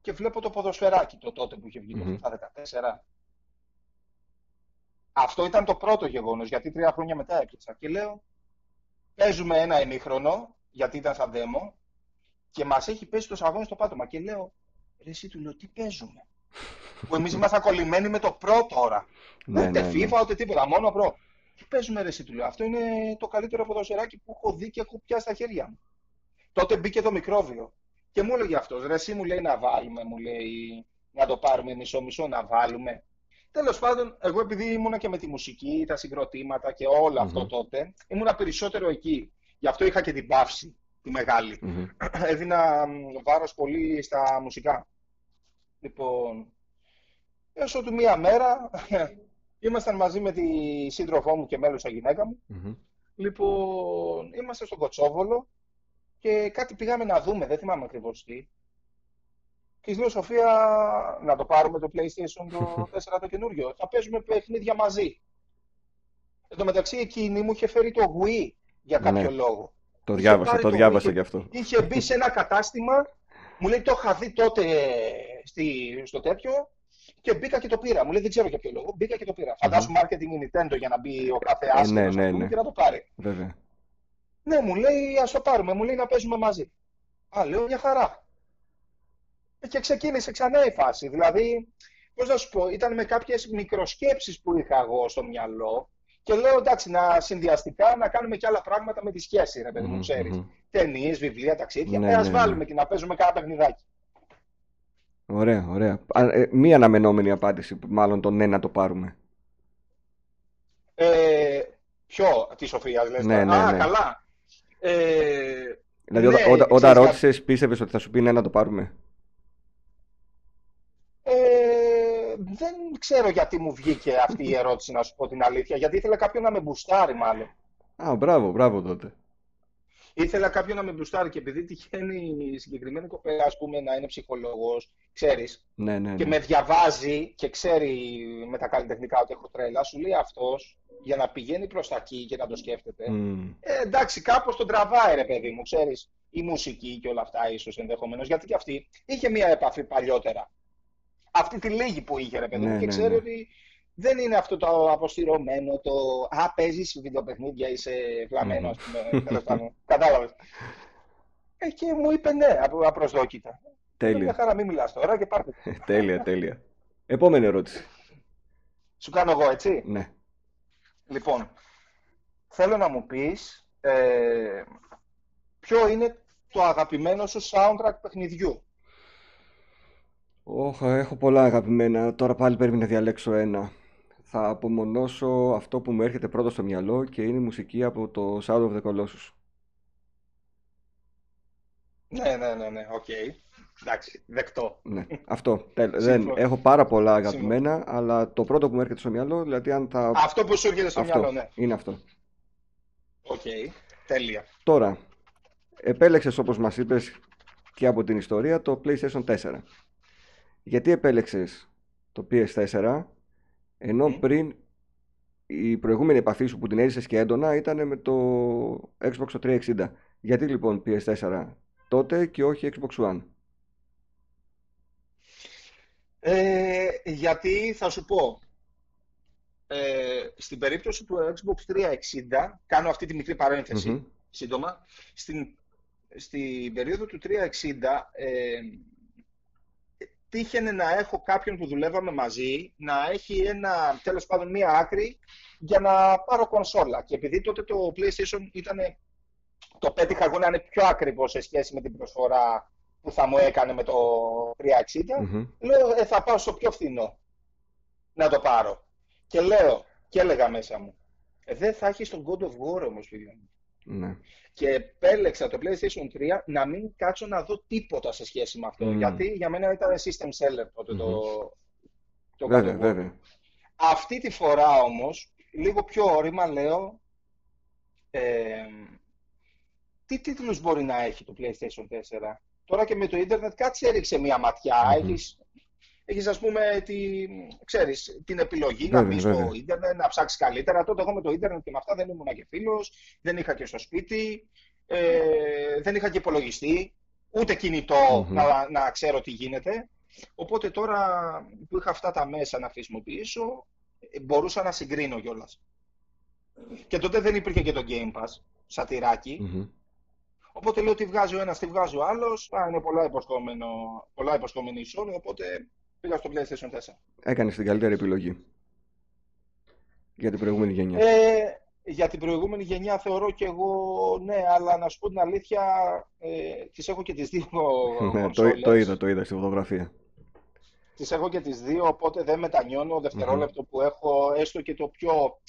Speaker 2: και βλέπω το ποδοσφαιράκι το τότε που είχε βγει mm-hmm. το 14. Αυτό ήταν το πρώτο γεγονός, γιατί τρία χρόνια μετά έπιασα. Και λέω, παίζουμε ένα ημίχρονο, γιατί ήταν σαν δέμο, και μας έχει πέσει το σαγόνι στο πάτωμα. Και λέω, ρε εσύ του λέω, τι παίζουμε; που εμείς ήμασταν κολλημένοι με το πρώτο τώρα. Ναι, ούτε ναι, FIFA, ναι. ούτε τίποτα, μόνο προ. Τι παίζουμε ρε εσύ του λέω, αυτό είναι το καλύτερο ποδοσφαιράκι που έχω δει και έχω πιάσει στα χέρια μου. Τότε μπήκε το μικρόβιο. Και μου έλεγε αυτός, ρε, εσύ μου λέει να βάλουμε, μου λέει να το πάρουμε μισό-μισό, να βάλουμε. Τέλος πάντων, εγώ επειδή ήμουνα και με τη μουσική, τα συγκροτήματα και όλο αυτό τότε, ήμουνα περισσότερο εκεί. Γι' αυτό είχα και την παύση, τη μεγάλη. Mm-hmm. [clears throat] Έδινα βάρος πολύ στα μουσικά. Λοιπόν, έως ότι μία μέρα [laughs] ήμασταν μαζί με τη σύντροφό μου και μέλος γυναίκα μου. Λοιπόν, είμαστε στον Κοτσόβολο και κάτι πήγαμε να δούμε, δεν θυμάμαι ακριβώς τι. Και λέω Σοφία να το πάρουμε το PlayStation το 4 το καινούριο. Θα παίζουμε παιχνίδια μαζί. Εν τω μεταξύ εκείνη μου είχε φέρει το Wii για κάποιο ναι. λόγο.
Speaker 1: Το διάβασα, το, διάβασα γι' αυτό.
Speaker 2: Είχε μπει σε ένα κατάστημα, μου λέει το είχα δει τότε στη, στο τέτοιο και μπήκα και το πήρα. Μου λέει δεν ξέρω για ποιο λόγο. Μπήκα και το πήρα. Mm-hmm. Φαντάσου marketing Nintendo για να μπει ο κάθε άσχημο ε, ναι, ναι, ναι. και να το πάρει.
Speaker 1: Βέβαια.
Speaker 2: Ναι, μου λέει, ας το πάρουμε. Μου λέει να παίζουμε μαζί. Α, λέω μια χαρά. Και ξεκίνησε ξανά η φάση. Δηλαδή, πώς να σου πω, ήταν με κάποιες μικροσκέψεις που είχα εγώ στο μυαλό. Και λέω εντάξει, να συνδυαστικά να κάνουμε και άλλα πράγματα με τη σχέση, ρε παιδί μου, ξέρεις. Mm-hmm. Ταινίες, βιβλία, ταξίδια. Ναι, ε, ας ναι, ναι, βάλουμε και να παίζουμε κάνα παιχνιδάκι.
Speaker 1: Ωραία, ωραία. Ε, μία αναμενόμενη απάντηση, μάλλον το ναι να το πάρουμε.
Speaker 2: Ε, ποιο, τη Σοφία, λες. Ναι, ναι, Α, καλά.
Speaker 1: Ε, δηλαδή, ναι, όταν, όταν ρώτησες, πίστευες ότι θα σου πει ναι να το πάρουμε;
Speaker 2: Ε, δεν ξέρω γιατί μου βγήκε αυτή η ερώτηση, να σου πω την αλήθεια. Γιατί ήθελα κάποιον να με μπουστάρει, μάλλον.
Speaker 1: Α, μπράβο, μπράβο τότε.
Speaker 2: Ήθελα κάποιον να με μπουστάρει και επειδή τυχαίνει η συγκεκριμένη κοπέλα, ας πούμε, να είναι ψυχολόγος, ξέρεις,
Speaker 1: ναι, ναι, ναι.
Speaker 2: και με διαβάζει και ξέρει με τα καλλιτεχνικά ότι έχω τρέλα, σου λέει αυτός για να πηγαίνει προς τα εκεί και να το σκέφτεται. Ε, εντάξει, κάπως τον τραβάει ρε παιδί μου, ξέρεις, η μουσική και όλα αυτά ίσως ενδεχομένως, γιατί και αυτή είχε μία επαφή παλιότερα. Αυτή τη λίγη που είχε ρε παιδί μου ναι, και ναι, ξέρει ναι. ότι δεν είναι αυτό το αποστηρωμένο, το «Α, παίζεις βιντεοπαιχνίδια, είσαι βλαμμένος», ας πούμε, τέλος πάντων. Κατάλαβες. Ε, και μου είπε ναι, απροσδόκητα.
Speaker 1: Τέλεια.
Speaker 2: Μια χαρά μην μιλάς τώρα και πάρτε. [laughs]
Speaker 1: τέλεια, τέλεια. Επόμενη ερώτηση.
Speaker 2: Σου κάνω εγώ, έτσι;
Speaker 1: Ναι.
Speaker 2: Λοιπόν, θέλω να μου πεις ε, ποιο είναι το αγαπημένο σου soundtrack παιχνιδιού;
Speaker 1: Όχι, έχω πολλά αγαπημένα. Τώρα πάλι πρέπει να διαλέξω ένα. Θα απομονώσω αυτό που μου έρχεται πρώτο στο μυαλό και είναι η μουσική από το Shadow of the Colossus.
Speaker 2: Ναι, ναι, ναι, ναι, OK. Okay. Εντάξει, δεκτό.
Speaker 1: Ναι, αυτό. [laughs] Δεν, έχω πάρα πολλά αγαπημένα, αλλά το πρώτο που μου έρχεται στο μυαλό, δηλαδή αν θα...
Speaker 2: Αυτό που σου έρχεται στο αυτό, μυαλό, ναι.
Speaker 1: Είναι αυτό.
Speaker 2: OK, okay. τέλεια.
Speaker 1: Τώρα, επέλεξες όπως μας είπες και από την ιστορία το PlayStation 4. Γιατί επέλεξες το PS4, ενώ πριν η προηγούμενη επαφή σου που την έζησες και έντονα ήταν με το Xbox 360. Γιατί λοιπόν PS4 τότε και όχι Xbox One;
Speaker 2: Ε, γιατί θα σου πω, ε, στην περίπτωση του Xbox 360, κάνω αυτή τη μικρή σύντομα, στην, στην περίοδο του 360 ε, τύχαινε να έχω κάποιον που δουλεύαμε μαζί να έχει ένα, τέλος πάντων μία άκρη για να πάρω κονσόλα. Και επειδή τότε το PlayStation ήταν, το πέτυχα εγώ να είναι πιο ακριβό σε σχέση με την προσφορά που θα μου έκανε με το 360, λέω ε, θα πάω στο πιο φθηνό να το πάρω. Και λέω, και έλεγα μέσα μου, ε, δεν θα έχεις τον God of War όμως, φίλε μου.
Speaker 1: Ναι.
Speaker 2: Και επέλεξα το PlayStation 3 να μην κάτσω να δω τίποτα σε σχέση με αυτό. Γιατί για μένα ήταν system seller τότε το, το
Speaker 1: βέβαια, God of War. Βέβαια.
Speaker 2: Αυτή τη φορά όμως, λίγο πιο όρημα λέω, ε, τι τίτλους μπορεί να έχει το PlayStation 4. Τώρα και με το ίντερνετ κάτσε έριξε μία ματιά. Mm-hmm. Έχεις, έχεις ας πούμε τη, ξέρεις, την επιλογή να μπεις στο ίντερνετ, να ψάξεις καλύτερα. Τότε εγώ με το ίντερνετ και με αυτά δεν ήμουν και φίλος, δεν είχα και στο σπίτι, ε, δεν είχα και υπολογιστή, ούτε να, να ξέρω τι γίνεται. Οπότε τώρα που είχα αυτά τα μέσα να χρησιμοποιήσω, ε, μπορούσα να συγκρίνω κιόλας. Και τότε δεν υπήρχε και το Game Pass, σατυράκι. Mm-hmm. Οπότε λέω τι βγάζει ο ένας, τι βγάζει ο άλλος. Είναι πολλά, υποσχόμενο, πολλά υποσχόμενη η Sony, οπότε πήγα στο PlayStation 4.
Speaker 1: Έκανες την καλύτερη επιλογή. Για την προηγούμενη γενιά. Ε,
Speaker 2: για την προηγούμενη γενιά θεωρώ και εγώ ναι, αλλά να σου πω την αλήθεια, ε, τις έχω και τις δύο
Speaker 1: ναι, το, το είδα, το είδα στη φωτογραφία.
Speaker 2: Τις έχω και τις δύο, οπότε δεν μετανιώνω. Δευτερόλεπτο που έχω, έστω και το πιο...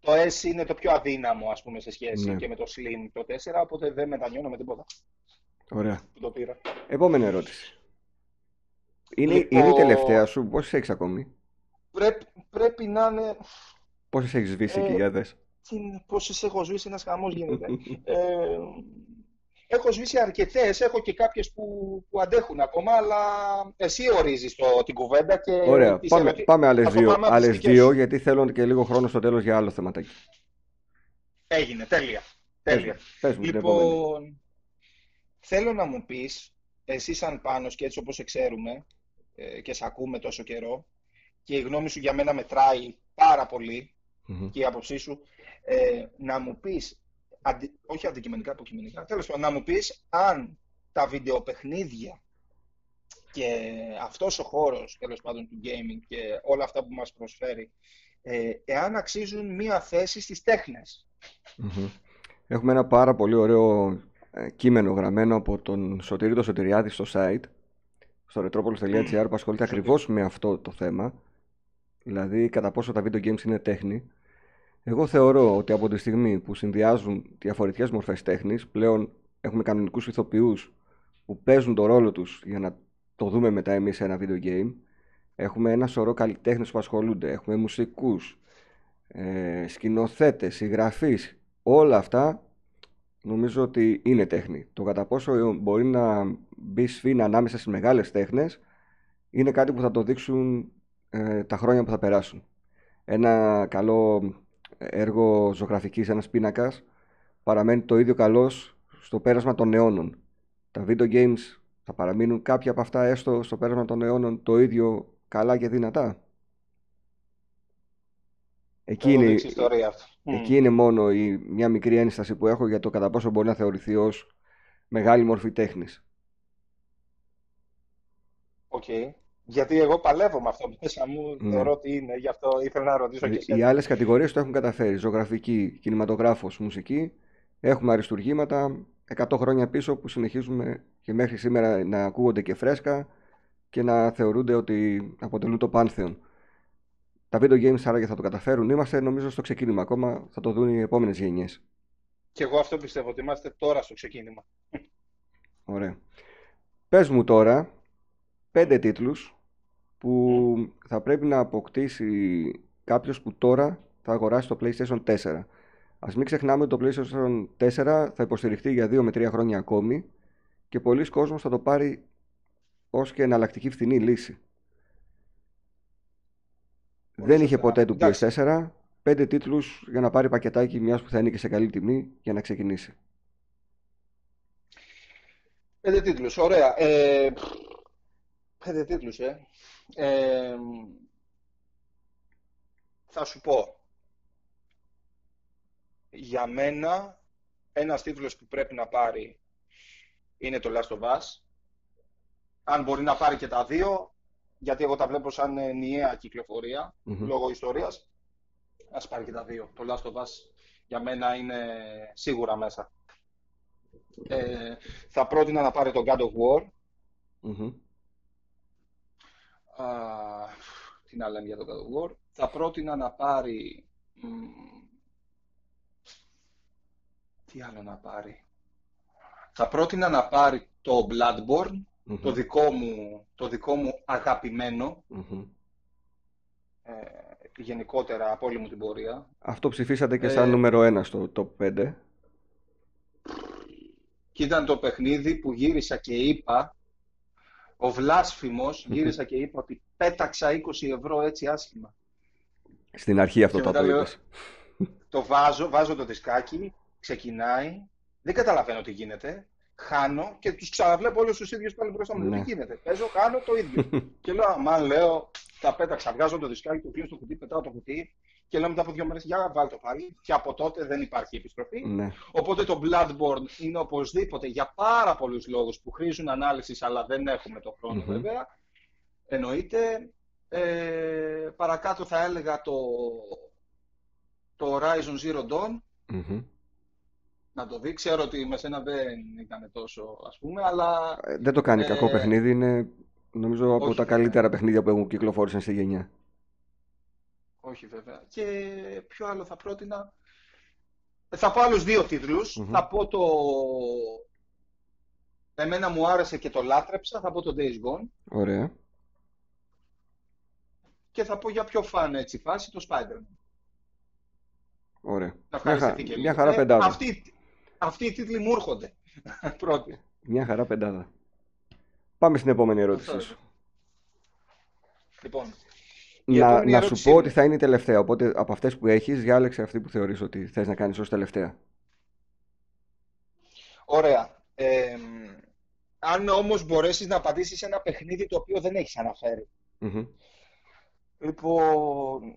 Speaker 2: Το S είναι το πιο αδύναμο, ας πούμε, σε σχέση ναι. και με το Slim το 4, οπότε δεν μετανιώνω με τίποτα.
Speaker 1: Ωραία.
Speaker 2: Που το πήρα.
Speaker 1: Επόμενη ερώτηση. Είναι, λοιπόν... είναι η τελευταία σου, πόσες έχεις ακόμη;
Speaker 2: Πρέπει, πρέπει να είναι...
Speaker 1: Πόσες έχεις σβήσει ε, και για δες.
Speaker 2: Πόσες έχω σβήσει, ένας χαμός γίνεται. ε, έχω σβήσει αρκετές, έχω και κάποιες που, που αντέχουν ακόμα, αλλά εσύ ορίζεις την κουβέντα και.
Speaker 1: Ωραία, πάμε, πάμε άλλες δύο, άλλες δύο, γιατί θέλω και λίγο χρόνο στο τέλος για άλλο θεματάκι.
Speaker 2: Έγινε, τέλεια. τέλεια.
Speaker 1: Πες, μου,
Speaker 2: λοιπόν, θέλω να μου πεις, εσύ σαν πάνω και έτσι όπως ξέρουμε ε, και σε ακούμε τόσο καιρό, και η γνώμη σου για μένα μετράει πάρα και η άποψή σου, ε, να μου πεις αντι, όχι αντικειμενικά, αποκειμενικά, τέλος πάντων, να μου πεις αν τα βιντεοπαιχνίδια και αυτός ο χώρος, τέλος πάντων, του gaming και όλα αυτά που μας προσφέρει, ε, εάν αξίζουν μία θέση στις τεχνες
Speaker 1: Έχουμε ένα πάρα πολύ ωραίο ε, κείμενο γραμμένο από τον Σωτήρη το Σωτηριάδης στο site, στο retropolis.gr, που ασχολείται ακριβώς με αυτό το θέμα, δηλαδή κατά πόσο τα video games είναι τέχνη. Εγώ θεωρώ ότι από τη στιγμή που συνδυάζουν διαφορετικές μορφές τέχνης, πλέον έχουμε κανονικούς ηθοποιούς που παίζουν το ρόλο τους για να το δούμε μετά εμείς σε ένα video game. Έχουμε ένα σωρό καλλιτέχνες που ασχολούνται, έχουμε μουσικούς, ε, σκηνοθέτες, συγγραφείς, όλα αυτά νομίζω ότι είναι τέχνη. Το κατά πόσο μπορεί να μπει σφίνα ανάμεσα στις μεγάλες τέχνες είναι κάτι που θα το δείξουν ε, τα χρόνια που θα περάσουν. Ένα καλό έργο ζωγραφικής, ένας πίνακας, παραμένει το ίδιο καλός στο πέρασμα των αιώνων. Τα video games θα παραμείνουν κάποια από αυτά έστω στο πέρασμα των αιώνων το ίδιο καλά και δυνατά; Εκεί είναι, εκεί είναι μόνο η, μια μικρή ένσταση που έχω για το κατά πόσο μπορεί να θεωρηθεί ως μεγάλη μορφή τέχνης.
Speaker 2: Οκ. Γιατί εγώ παλεύω με αυτό μέσα μου, ναι. θεωρώ ότι είναι, γι' αυτό ήθελα να ρωτήσω και
Speaker 1: εσένα. Οι άλλες κατηγορίες το έχουν καταφέρει. Ζωγραφική, κινηματογράφος, μουσική. Έχουμε αριστουργήματα 100 χρόνια πίσω που συνεχίζουμε και μέχρι σήμερα να ακούγονται και φρέσκα και να θεωρούνται ότι αποτελούν το πάνθεον. Τα video games άραγε θα το καταφέρουν. Είμαστε νομίζω στο ξεκίνημα ακόμα. Θα το δουν οι επόμενες γενιές.
Speaker 2: Και εγώ αυτό πιστεύω ότι είμαστε τώρα στο ξεκίνημα.
Speaker 1: Ωραία. Πες μου τώρα πέντε τίτλους που θα πρέπει να αποκτήσει κάποιος που τώρα θα αγοράσει το PlayStation 4. Ας μην ξεχνάμε ότι το PlayStation 4 θα υποστηριχθεί για 2 με 3 χρόνια ακόμη και πολλοί κόσμος θα το πάρει ως και εναλλακτική φθηνή λύση. Δεν είχε ποτέ του PS4. Πέντε τίτλους για να πάρει πακετάκι μιας που θα είναι και σε καλή τιμή για να ξεκινήσει.
Speaker 2: Πέντε τίτλους, ωραία. Ε, πέντε τίτλους, ε θα σου πω. Για μένα, ένας τίτλος που πρέπει να πάρει είναι το Last of Us. Αν μπορεί να πάρει και τα δύο, γιατί εγώ τα βλέπω σαν ενιαία λόγω ιστορίας. Ας πάρει και τα δύο. Το Last of Us για μένα είναι σίγουρα μέσα. Ε, θα πρότεινα να πάρει το God of War τι να λέμε για το God of War. Θα πρότεινα να πάρει... τι άλλο να πάρει. Θα πρότεινα να πάρει το Bloodborne, το, δικό μου, το δικό μου αγαπημενο ε, γενικότερα από όλη μου την πορεία.
Speaker 1: Αυτό ψηφίσατε και σαν ε, νούμερο ένα στο top 5.
Speaker 2: Και ήταν το παιχνίδι που γύρισα και είπα ο βλάσφημος γύρισα και είπα ότι πέταξα 20 ευρώ έτσι άσχημα.
Speaker 1: Στην αρχή αυτό το το
Speaker 2: Το βάζω, βάζω το δισκάκι, ξεκινάει, δεν καταλαβαίνω τι γίνεται. Χάνω και τους ξαναβλέπω όλους τους ίδιους πάλι μπροστά μου. Ναι. Τι γίνεται. Παίζω, χάνω το ίδιο. [laughs] και λέω, αμάν, λέω, τα πέταξα, βγάζω το δισκάκι, το κλείνω στο κουτί, πετάω το κουτί και λέω μετά από δύο μέρες, για βάλω το πάλι. Και από τότε δεν υπάρχει επιστροφή.
Speaker 1: Ναι.
Speaker 2: Οπότε το Bloodborne είναι οπωσδήποτε για πάρα πολλούς λόγους που χρήζουν ανάλυσης, αλλά δεν έχουμε το χρόνο βέβαια. Εννοείται. Ε, παρακάτω θα έλεγα το, το Horizon Zero Dawn. Να το δει. Ξέρω ότι με σένα δεν ήταν τόσο, ας πούμε, αλλά...
Speaker 1: Ε, δεν το κάνει ε, κακό παιχνίδι. Είναι, νομίζω, από τα καλύτερα παιχνίδια που έχουν κυκλοφόρησαν στη γενιά.
Speaker 2: Όχι, βέβαια. Και ποιο άλλο θα πρότεινα; Θα πω άλλους δύο Θα πω το... Εμένα μου άρεσε και το λάτρεψα. Θα πω το Days Gone.
Speaker 1: Ωραία.
Speaker 2: Και θα πω για πιο φαν έτσι φάση το Spider-Man.
Speaker 1: Ωραία.
Speaker 2: Μια,
Speaker 1: μια χαρά ε, πεντάδα.
Speaker 2: Αυτοί, αυτοί οι τίτλοι μου έρχονται. [laughs] Πρώτη.
Speaker 1: Μια χαρά πεντάδα. Πάμε στην επόμενη ερώτησή σου.
Speaker 2: Λοιπόν,
Speaker 1: να, να σου πω ότι θα είναι η τελευταία. Οπότε από αυτές που έχεις, διάλεξε αυτή που θεωρείς ότι θες να κάνεις ως τελευταία.
Speaker 2: Ωραία. Ε, αν όμως μπορέσεις να απαντήσεις σε ένα παιχνίδι το οποίο δεν έχεις Λοιπόν,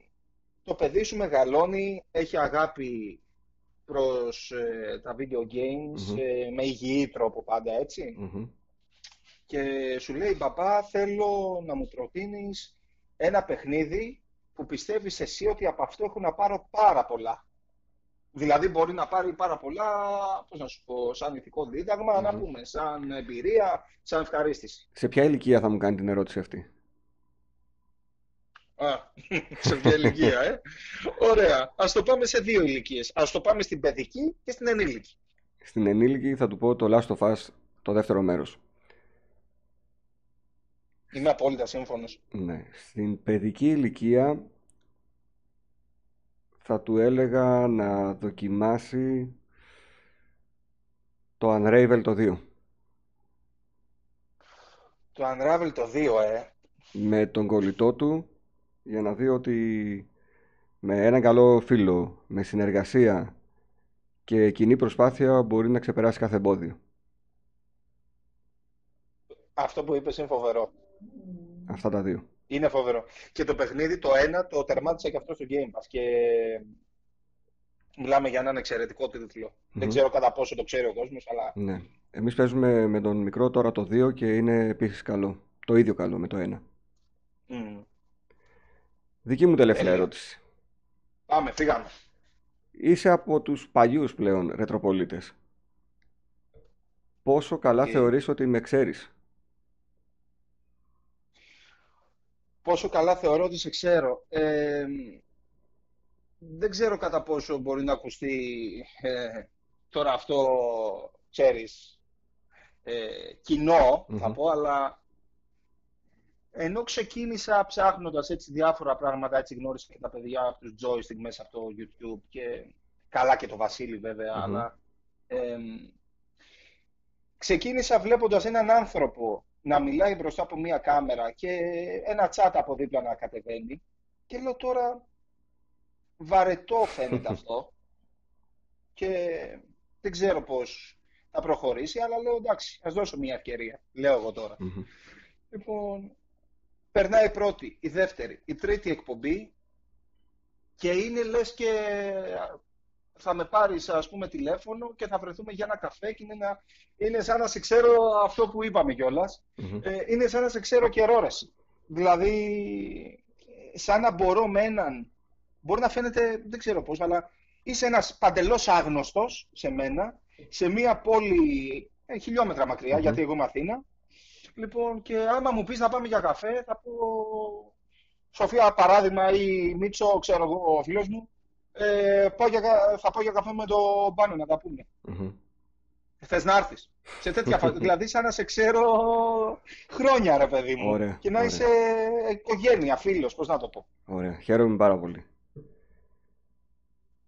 Speaker 2: το παιδί σου μεγαλώνει, έχει αγάπη προς ε, τα video games ε, με υγιή τρόπο πάντα, Και σου λέει, παπά, θέλω να μου προτείνεις ένα παιχνίδι που πιστεύεις εσύ ότι από αυτό έχω να πάρω πάρα πολλά. Δηλαδή μπορεί να πάρει πάρα πολλά, πώς να σου πω, σαν ηθικό να πούμε, σαν εμπειρία, σαν ευχαρίστηση.
Speaker 1: Σε ποια ηλικία θα μου κάνει την ερώτηση αυτή;
Speaker 2: Α, σε ποια ηλικία, ε. Ωραία. Ας το πάμε σε δύο ηλικίες. Ας το πάμε στην παιδική και στην ενήλικη.
Speaker 1: Στην ενήλικη θα του πω το Last of Us το δεύτερο μέρος.
Speaker 2: Είμαι απόλυτα σύμφωνος.
Speaker 1: Ναι. Στην παιδική ηλικία θα του έλεγα να δοκιμάσει το Unravel το 2.
Speaker 2: Το Unravel το 2, ε.
Speaker 1: Με τον κολλητό του για να δει ότι με έναν καλό φίλο, με συνεργασία και κοινή προσπάθεια μπορεί να ξεπεράσει κάθε εμπόδιο.
Speaker 2: Αυτό που είπες είναι φοβερό.
Speaker 1: Αυτά τα δύο.
Speaker 2: Είναι φοβερό. Και το παιχνίδι, το ένα, το τερμάτισα και αυτό στο Game Pass. Και μιλάμε για έναν εξαιρετικό Δεν ξέρω κατά πόσο το ξέρει ο κόσμος, αλλά.
Speaker 1: Ναι. Εμείς παίζουμε με τον μικρό τώρα το 2 και είναι επίσης καλό. Το ίδιο καλό με το 1. Mm. Δική μου τελευταία ερώτηση.
Speaker 2: Πάμε, φύγαμε.
Speaker 1: Είσαι από τους παλιούς πλέον ρετροπολίτες. Πόσο καλά ε... θεωρείς ότι με ξέρεις;
Speaker 2: Πόσο καλά θεωρώ ότι σε ξέρω. Ε, δεν ξέρω κατά πόσο μπορεί να ακουστεί ε, τώρα αυτό, ξέρεις, ε, κοινο θα πω, αλλά ενώ ξεκίνησα ψάχνοντας έτσι διάφορα πράγματα, έτσι γνώρισα και τα παιδιά από τους joystick μέσα από το YouTube και καλά και το Βασίλη αλλά ξεκίνησα βλέποντας έναν άνθρωπο να μιλάει μπροστά από μία κάμερα και ένα chat από δίπλα να κατεβαίνει και λέω τώρα βαρετό φαίνεται [laughs] αυτό και δεν ξέρω πώς θα προχωρήσει, αλλά λέω εντάξει, ας δώσω μία ευκαιρία, λέω εγώ τώρα. Λοιπόν, περνάει η πρώτη, η δεύτερη, η τρίτη εκπομπή και είναι λες και θα με πάρεις ας πούμε τηλέφωνο και θα βρεθούμε για ένα καφέ και είναι, είναι σαν να σε ξέρω αυτό που είπαμε Ε, είναι σαν να σε ξέρω καιρό Δηλαδή, σαν να μπορώ με έναν, μπορεί να φαίνεται, δεν ξέρω πώς, αλλά είσαι ένας παντελώς άγνωστος σε μένα, σε μία πόλη ε, χιλιόμετρα γιατί εγώ είμαι Αθήνα, Λοιπόν, και άμα μου πεις να πάμε για καφέ, θα πω Σοφία παράδειγμα ή Μίτσο, ξέρω εγώ, ο φίλος μου, ε, πάω για, θα πάω για καφέ με το Μπάνο να τα πούμε. Mm-hmm. Θες να έρθεις; Σε τέτοια φάση. [laughs] δηλαδή, σαν να σε ξέρω χρόνια, ρε παιδί μου.
Speaker 1: Ωραία,
Speaker 2: και να
Speaker 1: ωραία.
Speaker 2: είσαι οικογένεια, φίλος, πώς να το πω.
Speaker 1: Ωραία. Χαίρομαι πάρα πολύ.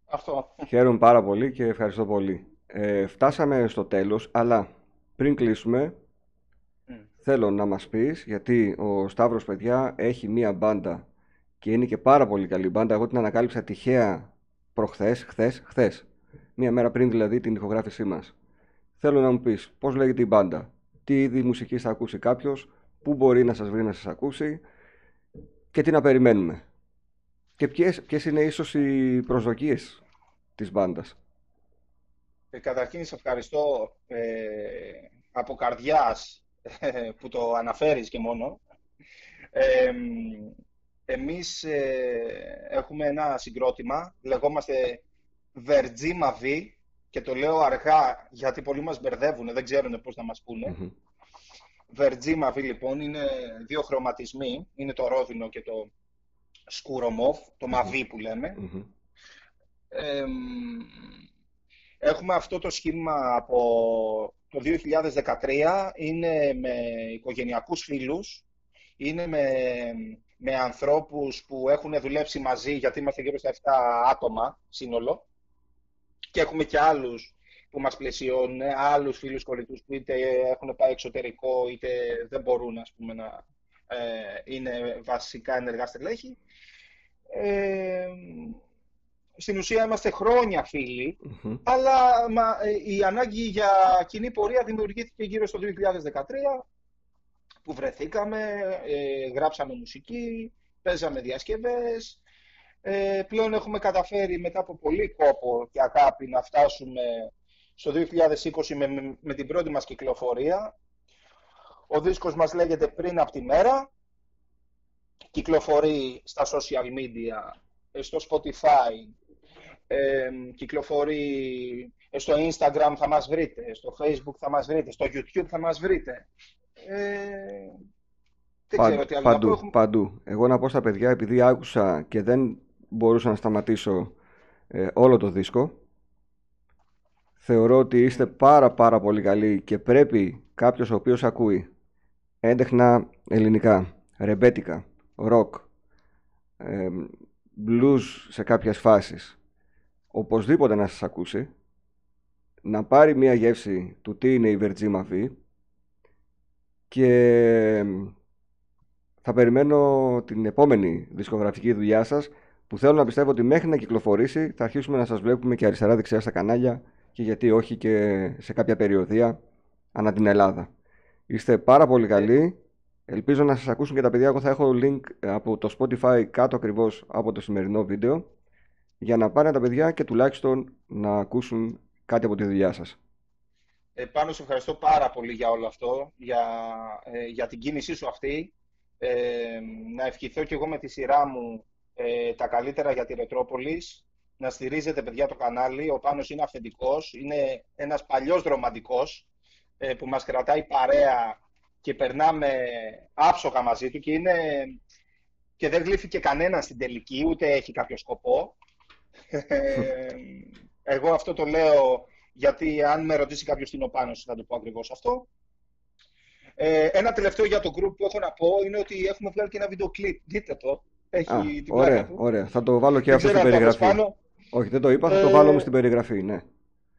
Speaker 2: Αυτό.
Speaker 1: Χαίρομαι πάρα πολύ και ευχαριστώ πολύ. Ε, φτάσαμε στο τέλος, αλλά πριν κλείσουμε, θέλω να μας πεις, γιατί ο Σταύρος παιδιά έχει μία μπάντα και είναι και πάρα πολύ καλή μπάντα. Εγώ την ανακάλυψα τυχαία προχθές, χθες, χθες. Μία μέρα πριν δηλαδή την ηχογράφησή μας. Θέλω να μου πεις πώς λέγεται η μπάντα, τι είδη μουσικής θα ακούσει κάποιος, πού μπορεί να σας βρει να σας ακούσει; Και τι να περιμένουμε; Και ποιες, ποιες είναι ίσως οι προσδοκίες της μπάντας;
Speaker 2: Ε, καταρχήν σε ευχαριστώ ε, από καρδιάς ε, [laughs] που το αναφέρεις και μόνο. Ε, εμείς ε, έχουμε ένα συγκρότημα, λεγόμαστε Vergima V και το λέω αργά γιατί πολλοί μας μπερδεύουν, δεν ξέρουν πώς να μας πούνε. Mm-hmm. V λοιπόν είναι δύο χρωματισμοί, είναι το ρόδινο και το σκουρομόφ, το μαβί που λέμε. έχουμε αυτό το σχήμα από το 2013, είναι με οικογενειακούς φίλους, είναι με, με ανθρώπους που έχουν δουλέψει μαζί, γιατί είμαστε γύρω στα 7 άτομα σύνολο, και έχουμε και άλλους που μας πλαισιώνουν, άλλους φίλους κολλητούς που είτε έχουν πάει εξωτερικό, είτε δεν μπορούν ας πούμε, να ε, είναι βασικά ενεργά στελέχη. Ε, στην ουσία είμαστε χρόνια αλλά μα, ε, η ανάγκη για κοινή πορεία δημιουργήθηκε γύρω στο 2013, που βρεθήκαμε, ε, γράψαμε μουσική, παίζαμε διασκευές, ε, πλέον έχουμε καταφέρει μετά από πολύ κόπο και αγάπη να φτάσουμε στο 2020 με, με την πρώτη μας κυκλοφορία. Ο δίσκος μας λέγεται «Πριν από τη μέρα». Κυκλοφορεί στα social media, ε, στο Spotify, ε, κυκλοφορεί ε, στο Instagram θα μας βρείτε, στο Facebook θα μας βρείτε, στο YouTube θα μας βρείτε. Ε,
Speaker 1: δεν ξέρω τι άλλο παντού, έχουμε... παντού. Εγώ να πω στα παιδιά, επειδή άκουσα και δεν μπορούσα να σταματήσω ε, όλο το δίσκο. Θεωρώ ότι είστε πάρα πάρα πολύ καλοί και πρέπει κάποιος ο οποίος ακούει έντεχνα ελληνικά, ρεμπέτικα, ροκ, ε, blues σε κάποιες φάσεις, οπωσδήποτε να σας ακούσει, να πάρει μια γεύση του τι είναι η Virgin V και θα περιμένω την επόμενη δισκογραφική δουλειά σας που θέλω να πιστεύω ότι μέχρι να κυκλοφορήσει θα αρχίσουμε να σας βλέπουμε και αριστερά-δεξιά στα κανάλια και γιατί όχι και σε κάποια περιοδία ανά την Ελλάδα. Είστε πάρα πολύ καλοί. Ελπίζω να σας ακούσουν και τα παιδιά. Εγώ θα έχω link από το Spotify κάτω ακριβώς από το σημερινό βίντεο για να πάνε τα παιδιά και τουλάχιστον να ακούσουν κάτι από τη δουλειά σας.
Speaker 2: Ε, πάνω σε ευχαριστώ πάρα πολύ για όλο αυτό, για, ε, για την κίνησή σου αυτή. Ε, να ευχηθώ και εγώ με τη σειρά μου ε, τα καλύτερα για τη Ρετρόπολης. Να στηρίζετε, παιδιά, το κανάλι. Ο Πάνος είναι αυθεντικός. Είναι ένας παλιός δρομαντικός ε, που μας κρατάει παρέα και περνάμε άψογα μαζί του και, είναι... και δεν γλύφει κανένα στην τελική, ούτε έχει κάποιο σκοπό. Ε, εγώ αυτό το λέω γιατί αν με ρωτήσει κάποιος τι είναι ο Πάνος θα το πω ακριβώς αυτό. Ε, ένα τελευταίο για το group που έχω να πω είναι ότι έχουμε βγάλει και ένα βίντεο κλιπ. Δείτε το. Έχει Α, την
Speaker 1: ωραία, του. ωραία. Θα το βάλω και αυτό στην περιγραφή. Όχι, δεν το είπα, θα το βάλω όμως στην περιγραφή, ναι.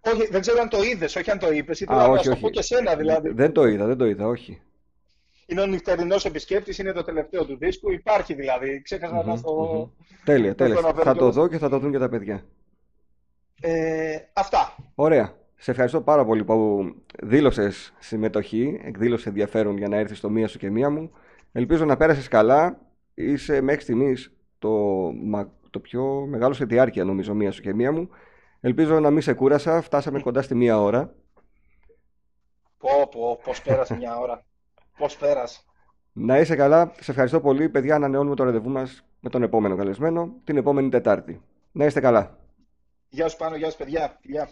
Speaker 2: Όχι, δεν ξέρω αν το είδες, όχι αν το είπες. Ήθελα να το πω και σένα δηλαδή.
Speaker 1: Δεν το είδα, δεν το είδα, όχι.
Speaker 2: Είναι ο νυχτερινός επισκέπτης, είναι το τελευταίο του δίσκου. Υπάρχει δηλαδή. Ξέχασα να το.
Speaker 1: Τέλεια, τέλεια. Θα το δω και θα το δουν και τα παιδιά.
Speaker 2: Ε, αυτά.
Speaker 1: Ωραία. Σε ευχαριστώ πάρα πολύ που δήλωσες συμμετοχή, εκδήλωσε ενδιαφέρον για να έρθεις στο μία σου και μία μου. Ελπίζω να πέρασες καλά είσαι μέχρι στιγμής το, το πιο μεγάλο σε διάρκεια νομίζω μία σου και μία μου. Ελπίζω να μην σε κούρασα. Φτάσαμε κοντά στη μία ώρα.
Speaker 2: Πω, πω, πώς πέρασε μια ώρα. Πώς πέρασε.
Speaker 1: Να είσαι καλά. Σε ευχαριστώ πολύ. Παιδιά, ανανεώνουμε το ραντεβού μας με τον επόμενο καλεσμένο την επόμενη Τετάρτη. Να είστε καλά.
Speaker 2: Γεια σου Πάνο, γεια σου παιδιά. Γεια.